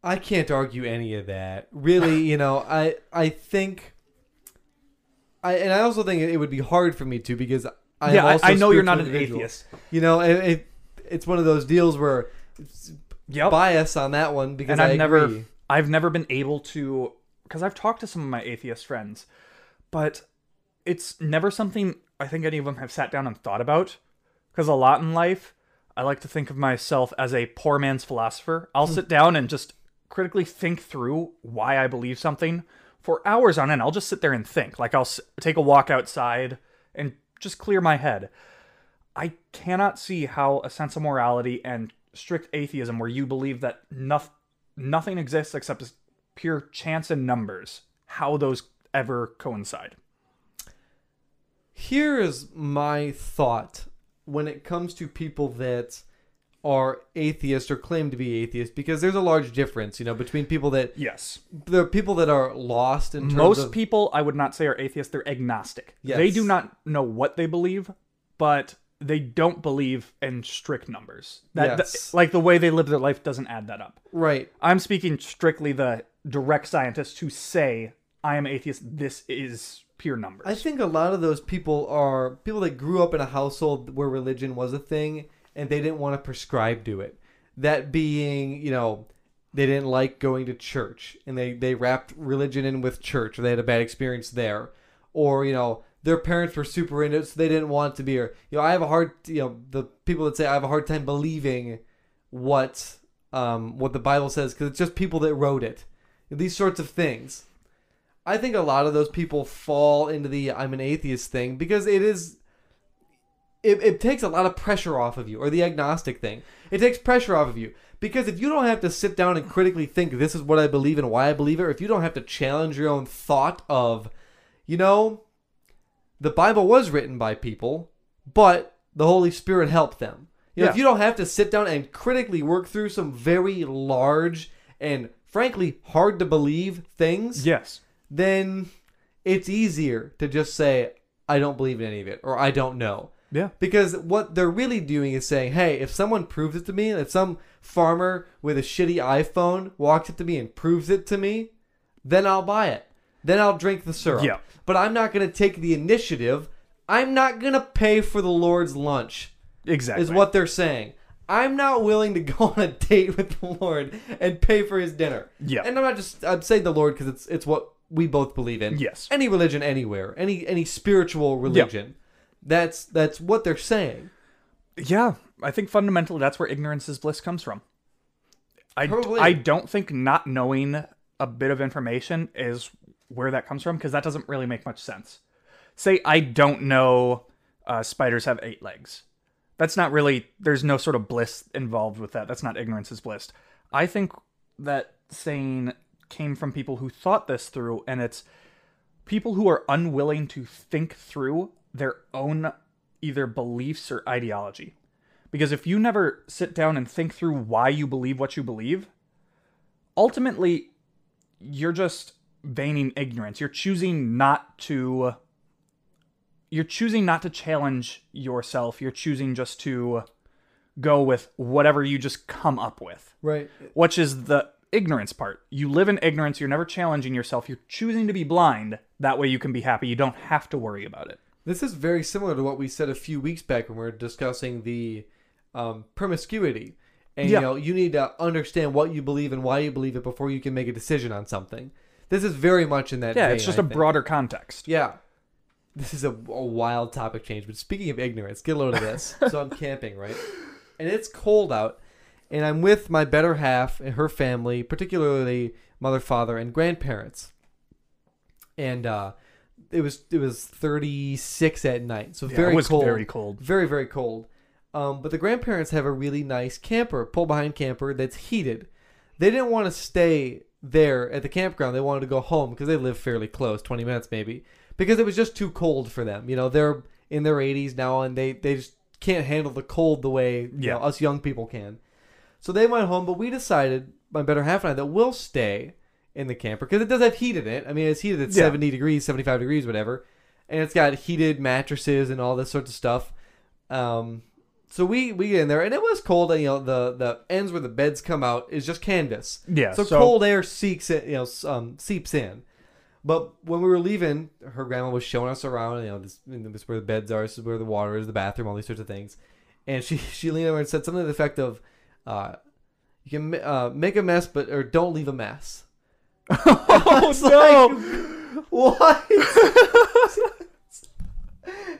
I can't argue any of that. Really, you know, I I think I and I also think it would be hard for me to because I yeah, I, also know you're not an individual. atheist. You know, it, it it's one of those deals where it's Yep. bias on that one because and I I've never. I've never been able to because I've talked to some of my atheist friends, but it's never something I think any of them have sat down and thought about. Because a lot in life, I like to think of myself as a poor man's philosopher. I'll hmm. sit down and just critically think through why I believe something for hours on end. I'll just sit there and think. Like I'll s- take a walk outside and just clear my head. I cannot see how a sense of morality and strict atheism, where you believe that noth- nothing exists except pure chance and numbers, how those ever coincide. Here is my thought when it comes to people that are atheists or claim to be atheists because there's a large difference, you know, between people that Yes. there are people that are lost in terms Most of people, I would not say are atheists, they're agnostic. Yes. They do not know what they believe, but they don't believe in strict numbers. That, Yes. that- like the way they live their life doesn't add that up. right. I'm speaking strictly the direct scientists who say, I am atheist, this is pure numbers. I think a lot of those people are people that grew up in a household where religion was a thing and they didn't want to prescribe to it. That being, you know, they didn't like going to church and they, they wrapped religion in with church or they had a bad experience there. Or, you know, their parents were super into it so they didn't want to be here. You know, I have a hard you know, the people that say I have a hard time believing what um what the Bible says because it's just people that wrote it. These sorts of things. I think a lot of those people fall into the I'm an atheist thing because it is it, it takes a lot of pressure off of you or the agnostic thing. It takes pressure off of you because if you don't have to sit down and critically think this is what I believe and why I believe it or if you don't have to challenge your own thought of you know the Bible was written by people but the Holy Spirit helped them. You know, if you don't have to sit down and critically work through some very large and frankly hard to believe things, yes. Then it's easier to just say, I don't believe in any of it, or I don't know. Yeah. Because what they're really doing is saying, hey, if someone proves it to me, if some farmer with a shitty iPhone walks up to me and proves it to me, then I'll buy it. Then I'll drink the syrup. Yeah. But I'm not going to take the initiative. I'm not going to pay for the Lord's lunch Exactly. is what they're saying. I'm not willing to go on a date with the Lord and pay for his dinner. Yeah. And I'm not just I'm saying the Lord because it's it's what we both believe in. Yes. Any religion anywhere, any any spiritual religion. That's that's what they're saying. Yeah, I think fundamentally that's where ignorance is bliss comes from. I, Probably. I don't think not knowing a bit of information is where that comes from because that doesn't really make much sense. Say I don't know uh, spiders have eight legs. That's not really, there's no sort of bliss involved with that. That's not ignorance is bliss. I think that saying came from people who thought this through, and it's people who are unwilling to think through their own either beliefs or ideology. Because if you never sit down and think through why you believe what you believe, ultimately you're just feigning ignorance. You're choosing not to you're choosing not to challenge yourself. You're choosing just to go with whatever you just come up with, Right. which is the ignorance part. You live in ignorance. You're never challenging yourself. You're choosing to be blind. That way you can be happy. You don't have to worry about it. This is very similar to what we said a few weeks back when we were discussing the um, promiscuity. And Yeah. you know, you need to understand what you believe and why you believe it before you can make a decision on something. This is very much in that. Yeah, vein, it's just a a broader context. Yeah. This is a, a wild topic change, but speaking of ignorance, get a load of this. so I'm camping, right? And it's cold out, and I'm with my better half and her family, particularly mother, father, and grandparents. And uh, it was it was 36 at night, so Yeah, very it was cold, very cold. very very cold. Um, but the grandparents have a really nice camper, pull behind camper that's heated. They didn't want to stay there at the campground. They wanted to go home because they live fairly close, 20 minutes maybe, because it was just too cold for them. You know, they're in their 80s now and they, they just can't handle the cold the way you Yeah. know, us young people can. So they went home, but we decided, my better half and I, that we'll stay in the camper because it does have heat in it. I mean, it's heated at Yeah. 70 degrees, 75 degrees, whatever. And it's got heated mattresses and all this sorts of stuff. Um, so we we get in there, and it was cold. And you know, the the ends where the beds come out is just canvas. Yeah, So, so- cold air seeps in, you know, s- um, seeps in. But when we were leaving, her grandma was showing us around. You know, this, this is where the beds are. This is where the water is, the bathroom, all these sorts of things. And she she leaned over and said something to the effect of, uh, "You can uh, make a mess, but or don't leave a mess." Oh no! What?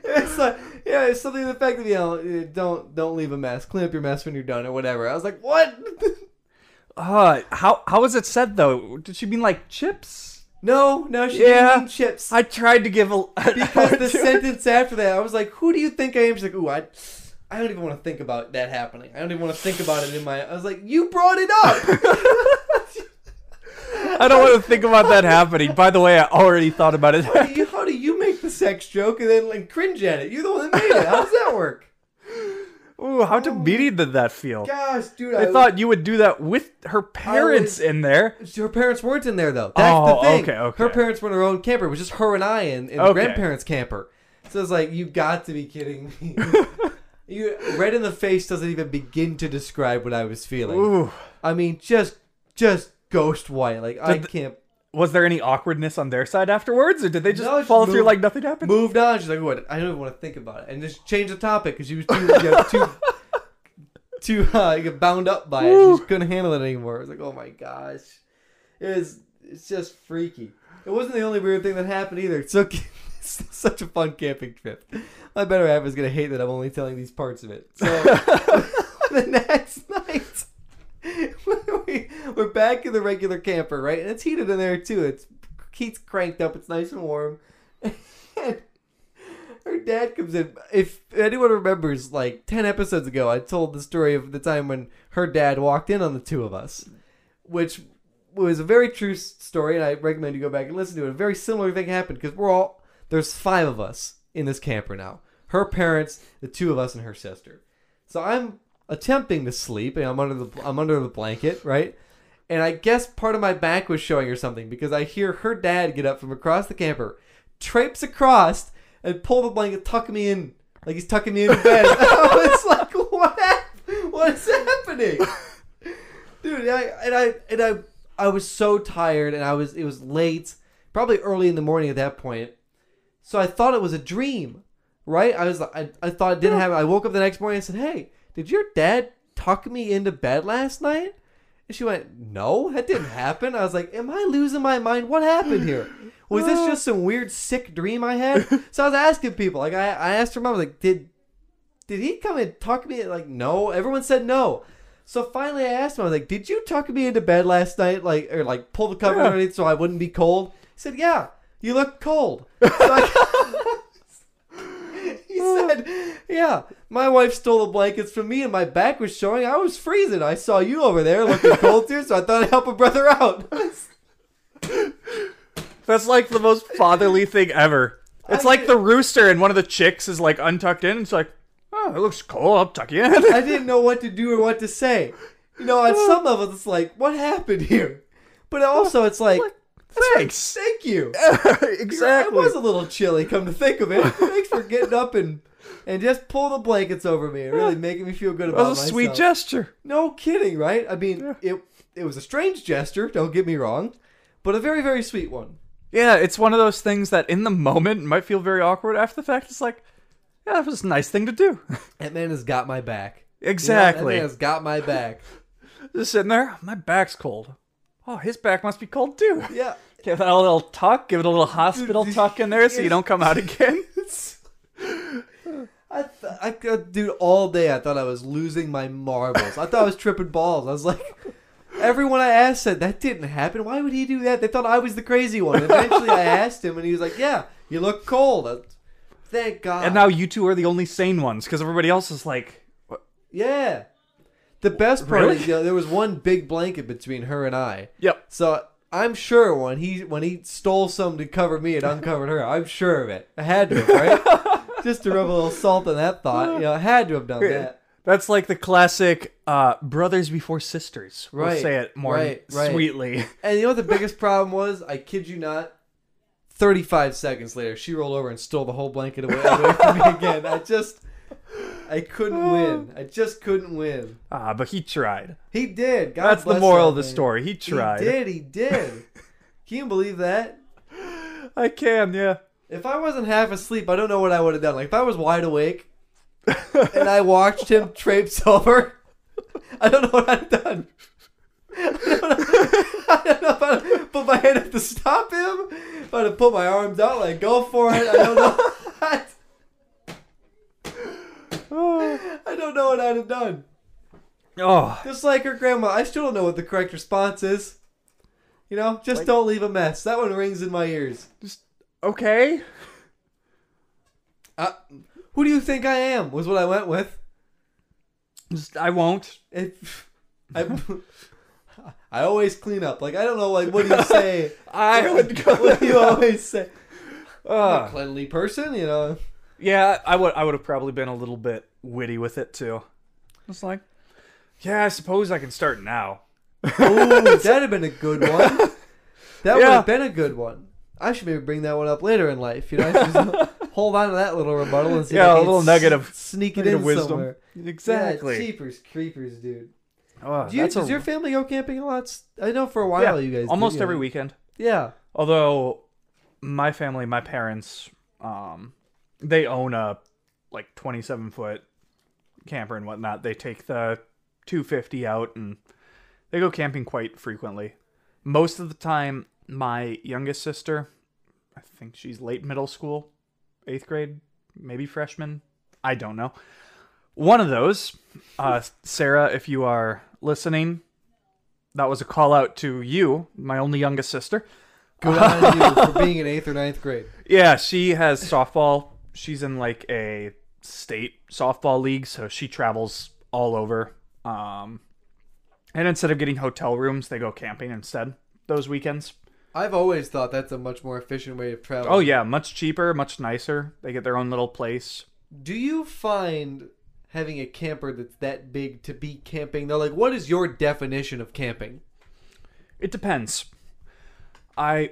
it's like yeah, it's something to the effect of you know, don't don't leave a mess. Clean up your mess when you're done or whatever. I was like, what? Uh, how how was it said though? Did she mean like chips? no, no, she Yeah. didn't mean chips. I tried to give a because the sentence after that, I was like, who do you think I am? She's like, ooh, I. I don't even want to think about that happening. I don't even want to think about it in my. I was like, you brought it up. I don't want to think about that happening. By the way, I already thought about it. how, do you, how do you make the sex joke and then like cringe at it? You're the one that made it. How does that work? Ooh, how oh demeaning did that feel? Gosh, dude, I thought you would do that with her parents in there. Her parents weren't in there though. That's Oh, the thing. okay, okay. Her parents were in her own camper. It was just her and I in, in the grandparents' camper. So it's like you got to be kidding me. you red in the face doesn't even begin to describe what I was feeling. Ooh. I mean, just just ghost white. Like I can't. Was there any awkwardness on their side afterwards, or did they just No, just follow through like nothing happened? Moved on. She's like, "What? I don't even want to think about it," and just change the topic because she was too you know, too too uh, bound up by it. She couldn't handle it anymore. I was like, "Oh my gosh," it was. It's just freaky. It wasn't the only weird thing that happened either. So, such a fun camping trip. My better half is gonna hate that I'm only telling these parts of it. So the next night. we, we're back in the regular camper, right? And it's heated in there too. It's heat's cranked up. It's nice and warm. And her dad comes in. If anyone remembers, like ten episodes ago, I told the story of the time when her dad walked in on the two of us, which was a very true story, and I recommend you go back and listen to it. A very similar thing happened because we're all there's five of us in this camper now. Her parents, the two of us, and her sister. So I'm attempting to sleep, and I'm under the I'm under the blanket, right? And I guess part of my back was showing or something because I hear her dad get up from across the camper, traipse across, and pull the blanket, tuck me in like he's tucking me in bed. I was like, what? What is happening, dude? I, and I and I I was so tired, and I was it was late, probably early in the morning at that point. So I thought it was a dream, right? I was I, I thought it didn't happen. I woke up the next morning and said, "Hey, did your dad tuck me into bed last night?" And she went, "No, that didn't happen." I was like, "Am I losing my mind? What happened here? Was this just some weird sick dream I had?" So I was asking people. Like I, I asked her mom, like, "Did did he come and tuck me?" Like, no. Everyone said no. So finally, I asked him. I was like, "Did you tuck me into bed last night? Like, or like pull the covers Yeah. underneath so I wouldn't be cold?" He said, "Yeah, you look cold." He said, "Yeah, my wife stole the blankets from me, and my back was showing. I was freezing. I saw you over there looking cold too, so I thought I'd help a brother out." That's like the most fatherly thing ever. It's I like did- the rooster, and one of the chicks is like untucked in. And it's like, oh, it looks cold. I'll tuck you in. I didn't know what to do or what to say. You know, on some levels, it's like, what happened here? But also, it's like, Thanks. thank you. Exactly. It exactly. was a little chilly, come to think of it. Thanks for getting up and and just pulling the blankets over me and really making me feel good about That about was a myself. sweet gesture. No kidding, right? I mean, it it was a strange gesture. Don't get me wrong, but a very very sweet one. Yeah, it's one of those things that in the moment might feel very awkward. After the fact, it's like, yeah, that was a nice thing to do. That man has got my back. You know, exactly. that man has got my back. Just sitting there, my back's cold. Oh, his back must be cold too. Yeah. Give that a little tuck, give it a little hospital tuck in there so you don't come out again. I, th- I could, dude, all day I thought I was losing my marbles. I thought I was tripping balls. I was like, everyone I asked said that didn't happen. Why would he do that? They thought I was the crazy one. Eventually, I asked him, and he was like, "Yeah, you look cold." I- Thank God. And now you two are the only sane ones because everybody else is like, yeah. The best part Really? is, you know, there was one big blanket between her and I. yep. So I'm sure when he when he stole some to cover me and uncovered her, I'm sure of it. I had to, have, right? Just to rub a little salt in that thought. You know, I had to have done that. That's like the classic uh, brothers before sisters. We'll Right, say it more right, right. sweetly. And you know what the biggest problem was? I kid you not. 35 seconds later, she rolled over and stole the whole blanket away, away from me again. I just, I couldn't win. I just couldn't win. Ah, but he tried. He did. God That's the bless moral that of the man. story. He tried. He did. He did. Can you believe that? I can, yeah. If I wasn't half asleep, I don't know what I would have done. Like if I was wide awake and I watched him traipse over, I don't know what I'd have done. I don't know, I don't know if I'd put my hand up to stop him. If I'd have put my arms out, like go for it. I don't know. I don't know what I'd have done. Oh, Just like her grandma, I still don't know what the correct response is. You know, just Like- don't leave a mess. That one rings in my ears. Just okay. Uh, who do you think I am? Was what I went with. Just, I won't. If I, I always clean up. Like I don't know. Like what do you say? I would go. what do you always say? I'm a Uh, cleanly person, you know. Yeah, I would. I would have probably been a little bit witty with it too. It's like, yeah, I suppose I can start now. Ooh, that'd have been a good one. That would Yeah. have been a good one. I should maybe bring that one up later in life. You know, just hold on to that little rebuttal and see if Yeah, I a can little s- nugget of- sneak it nugget in of wisdom. somewhere. Exactly. Yeah, cheapers, creepers, dude. Oh, Do you, that's does a- your family go camping a lot? I know for a while yeah, you guys almost did, every yeah. weekend. Yeah. Although my family, my parents, um, they own a like 27 foot camper and whatnot. They take the 250 out and they go camping quite frequently. Most of the time, my youngest sister, I think she's late middle school, eighth grade, maybe freshman. I don't know. One of those, uh, Sarah, if you are listening, that was a call out to you, my only youngest sister. Good on you for being in eighth or ninth grade. Yeah, she has softball. She's in like a state softball league, so she travels all over. Um, and instead of getting hotel rooms, they go camping instead those weekends. I've always thought that's a much more efficient way of traveling. Oh yeah, much cheaper, much nicer. They get their own little place. Do you find having a camper that's that big to be camping though? Like, what is your definition of camping? It depends. I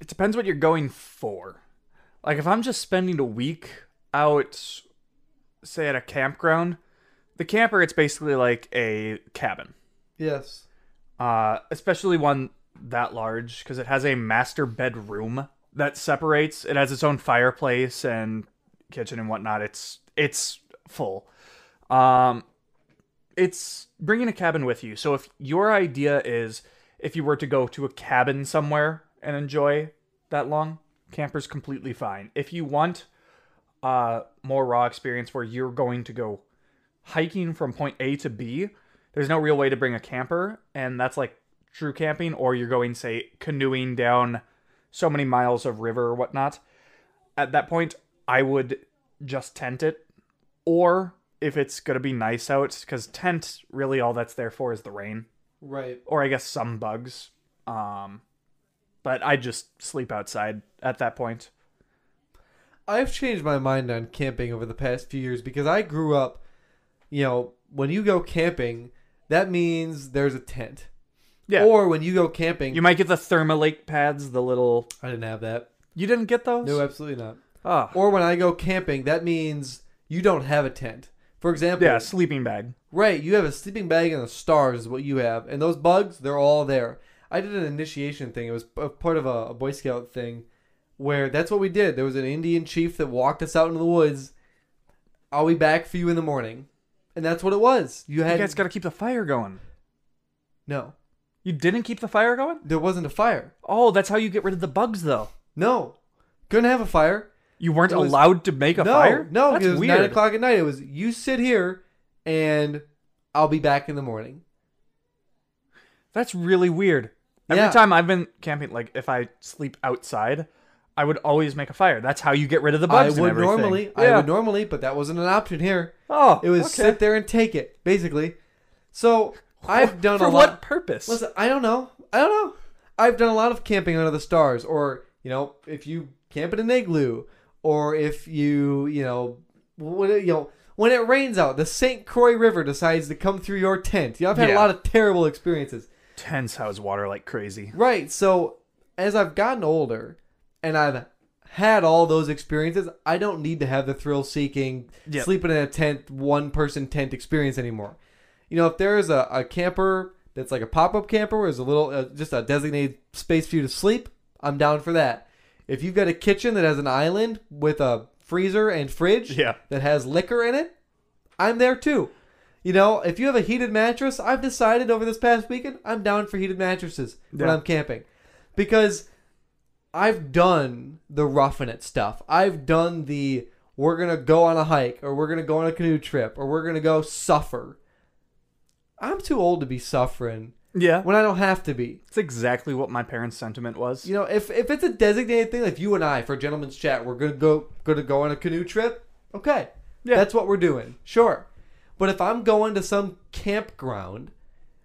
it depends what you're going for. Like if I'm just spending a week out say at a campground, the camper it's basically like a cabin. Yes. uh, especially one that large because it has a master bedroom that separates. It has its own fireplace and kitchen and whatnot. It's it's full. Um, it's bringing a cabin with you. So if your idea is if you were to go to a cabin somewhere and enjoy that long, camper's completely fine. If you want uh more raw experience where you're going to go hiking from point A to B, there's no real way to bring a camper, and that's like true camping, or you're going, say, canoeing down so many miles of river or whatnot. At that point, I would just tent it, or if it's gonna be nice out, because tent really all that's there for is the rain, Right. or I guess some bugs. Um, but I just sleep outside at that point. I've changed my mind on camping over the past few years because I grew up, you know, when you go camping, that means there's a tent. Yeah. Or when you go camping, You might get the thermalate pads, the little. I didn't have that. You didn't get those? No, absolutely not. Oh. Or when I go camping, that means you don't have a tent. For example, Yeah, sleeping bag. right, you have a sleeping bag and the stars is what you have, and those bugs, they're all there. I did an initiation thing. It was a part of a, a Boy Scout thing, where that's what we did. There was an Indian chief that walked us out into the woods. I'll be back for you in the morning, and that's what it was. You You had guys got to keep the fire going. no. You didn't keep the fire going? There wasn't a fire. Oh, that's how you get rid of the bugs, though. No, couldn't have a fire. You weren't was- allowed to make a no, fire? no, that's because it was weird. nine o'clock at night. It was you sit here, and I'll be back in the morning. That's really weird. Every Yeah. time I've been camping, like if I sleep outside, I would always make a fire. That's how you get rid of the bugs. I would normally, I would normally, but that wasn't an option here. Oh, It was okay. sit there and take it, basically. So I've done for a what lot. purpose? Listen, I don't know. I don't know. I've done a lot of camping under the stars, or you know, if you camp in an igloo, or if you, you know, when it, you know, when it rains out, the St. Croix River decides to come through your tent. You know, I've had Yeah. a lot of terrible experiences. Tents house water like crazy. Right. So as I've gotten older, and I've had all those experiences, I don't need to have the thrill seeking Yep. sleeping in a tent, one person tent experience anymore. You know, if there's a, a camper that's like a pop up camper where there's a little, uh, just a designated space for you to sleep, I'm down for that. If you've got a kitchen that has an island with a freezer and fridge Yeah. that has liquor in it, I'm there too. You know, if you have a heated mattress, I've decided over this past weekend, I'm down for heated mattresses when Yeah. I'm camping. Because I've done the roughing it stuff. I've done the we're going to go on a hike or we're going to go on a canoe trip or we're going to go suffer. I'm too old to be suffering Yeah. when I don't have to be. That's exactly what my parents' sentiment was. You know, if if it's a designated thing, like you and I for a gentleman's chat, we're gonna go gonna go on a canoe trip. Okay, Yeah. that's what we're doing. Sure, but if I'm going to some campground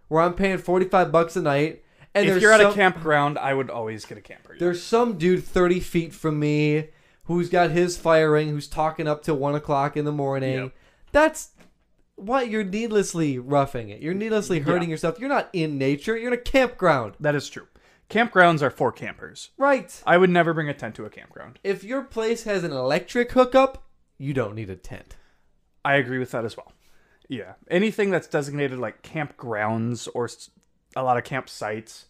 where I'm paying forty five bucks a night, and if you're at some, a campground, I would always get a camper. there's some dude thirty feet from me who's got his firing, who's talking up till one o'clock in the morning. Yep. That's what you're needlessly roughing it. You're needlessly hurting yourself. You're not in nature. You're in a campground, That is true. Campgrounds are for campers. right? I would never bring a tent to a campground. if your place has an electric hookup, you don't need a tent. I agree with that as well. Yeah. Anything that's designated like campgrounds or a lot of campsites,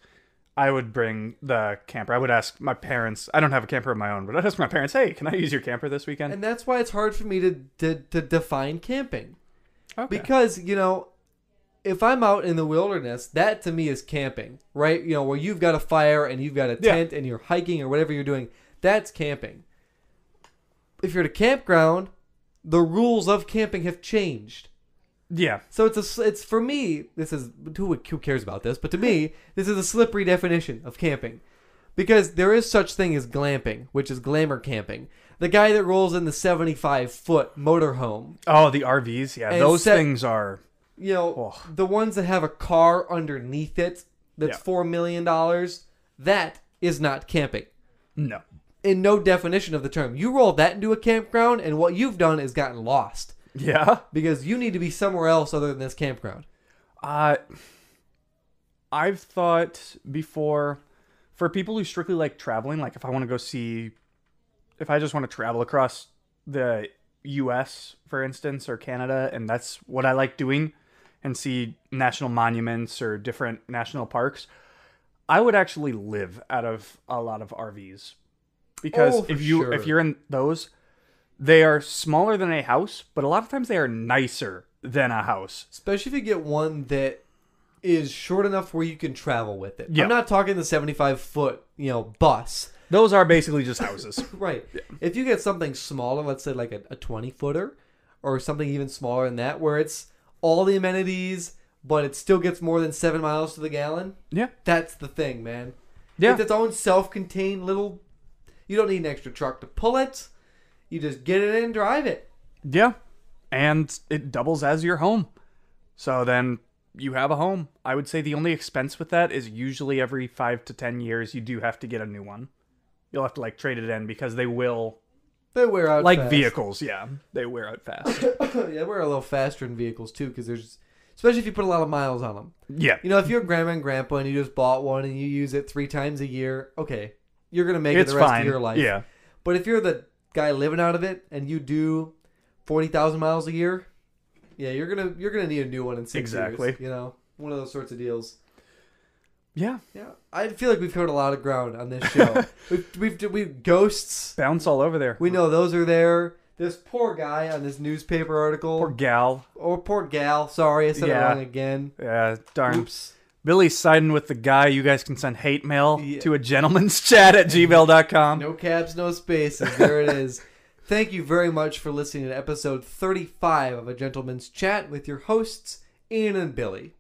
I would bring the camper. I would ask my parents. I don't have a camper of my own, but I'd ask my parents, "Hey, can I use your camper this weekend?" And that's why it's hard for me to to, to define camping. Okay. Because, you know, if I'm out in the wilderness, that to me is camping, right? You know, where you've got a fire and you've got a Yeah. tent and you're hiking or whatever you're doing, that's camping. If you're at a campground, the rules of camping have changed. Yeah. So it's a it's for me. This is who who cares about this, but to me, this is a slippery definition of camping, because there is such thing as glamping, which is glamour camping. The guy that rolls in the seventy-five foot motorhome, Oh, the RVs. Yeah, those set- things are. you know, Oh. the ones that have a car underneath it that's Yeah. four million dollars. That is not camping. No. In no definition of the term, you roll that into a campground, and what you've done is gotten lost Yeah. because you need to be somewhere else other than this campground. Uh, I've thought before for people who strictly like traveling, like if I want to go see, if I just want to travel across the US, for instance, or Canada, and that's what I like doing, and see national monuments or different national parks, I would actually live out of a lot of RVs. Because Oh, if you sure. if you're in those, they are smaller than a house, but a lot of times they are nicer than a house. Especially if you get one that is short enough where you can travel with it. Yeah. I'm not talking the 75 foot, you know, bus. Those are basically just houses. Right. If you get something smaller, let's say like a, a 20 footer or something even smaller than that, where it's all the amenities, but it still gets more than seven miles to the gallon, yeah. that's the thing, man. Yeah. It's its own self contained little. You don't need an extra truck to pull it. You just get it in and drive it. Yeah. And it doubles as your home. So then you have a home. I would say the only expense with that is usually every five to 10 years, you do have to get a new one. You'll have to like trade it in because they will, They wear out like fast. vehicles. Yeah. They wear out fast. yeah, we're a little faster in vehicles too because there's especially if you put a lot of miles on them. Yeah. You know, if you're a grandma and grandpa and you just bought one and you use it three times a year, okay, you're gonna make It's it the rest fine. of your life. Yeah. But if you're the guy living out of it and you do forty thousand miles a year, yeah, you're gonna you're gonna need a new one in six Exactly. years. You know, one of those sorts of deals. Yeah. Yeah, I feel like we've covered a lot of ground on this show. we've, we've we've ghosts. Bounce all over there. We know those are there. This poor guy on this newspaper article, Poor gal. or poor gal. Sorry, I said Yeah. it wrong again. Yeah, darn. Oops. Billy's siding with the guy. You guys can send hate mail Yeah. to a gentleman's chat at gmail.com. No caps, no spaces. There it is. Thank you very much for listening to episode 35 of A Gentleman's Chat with your hosts, Ian and Billy.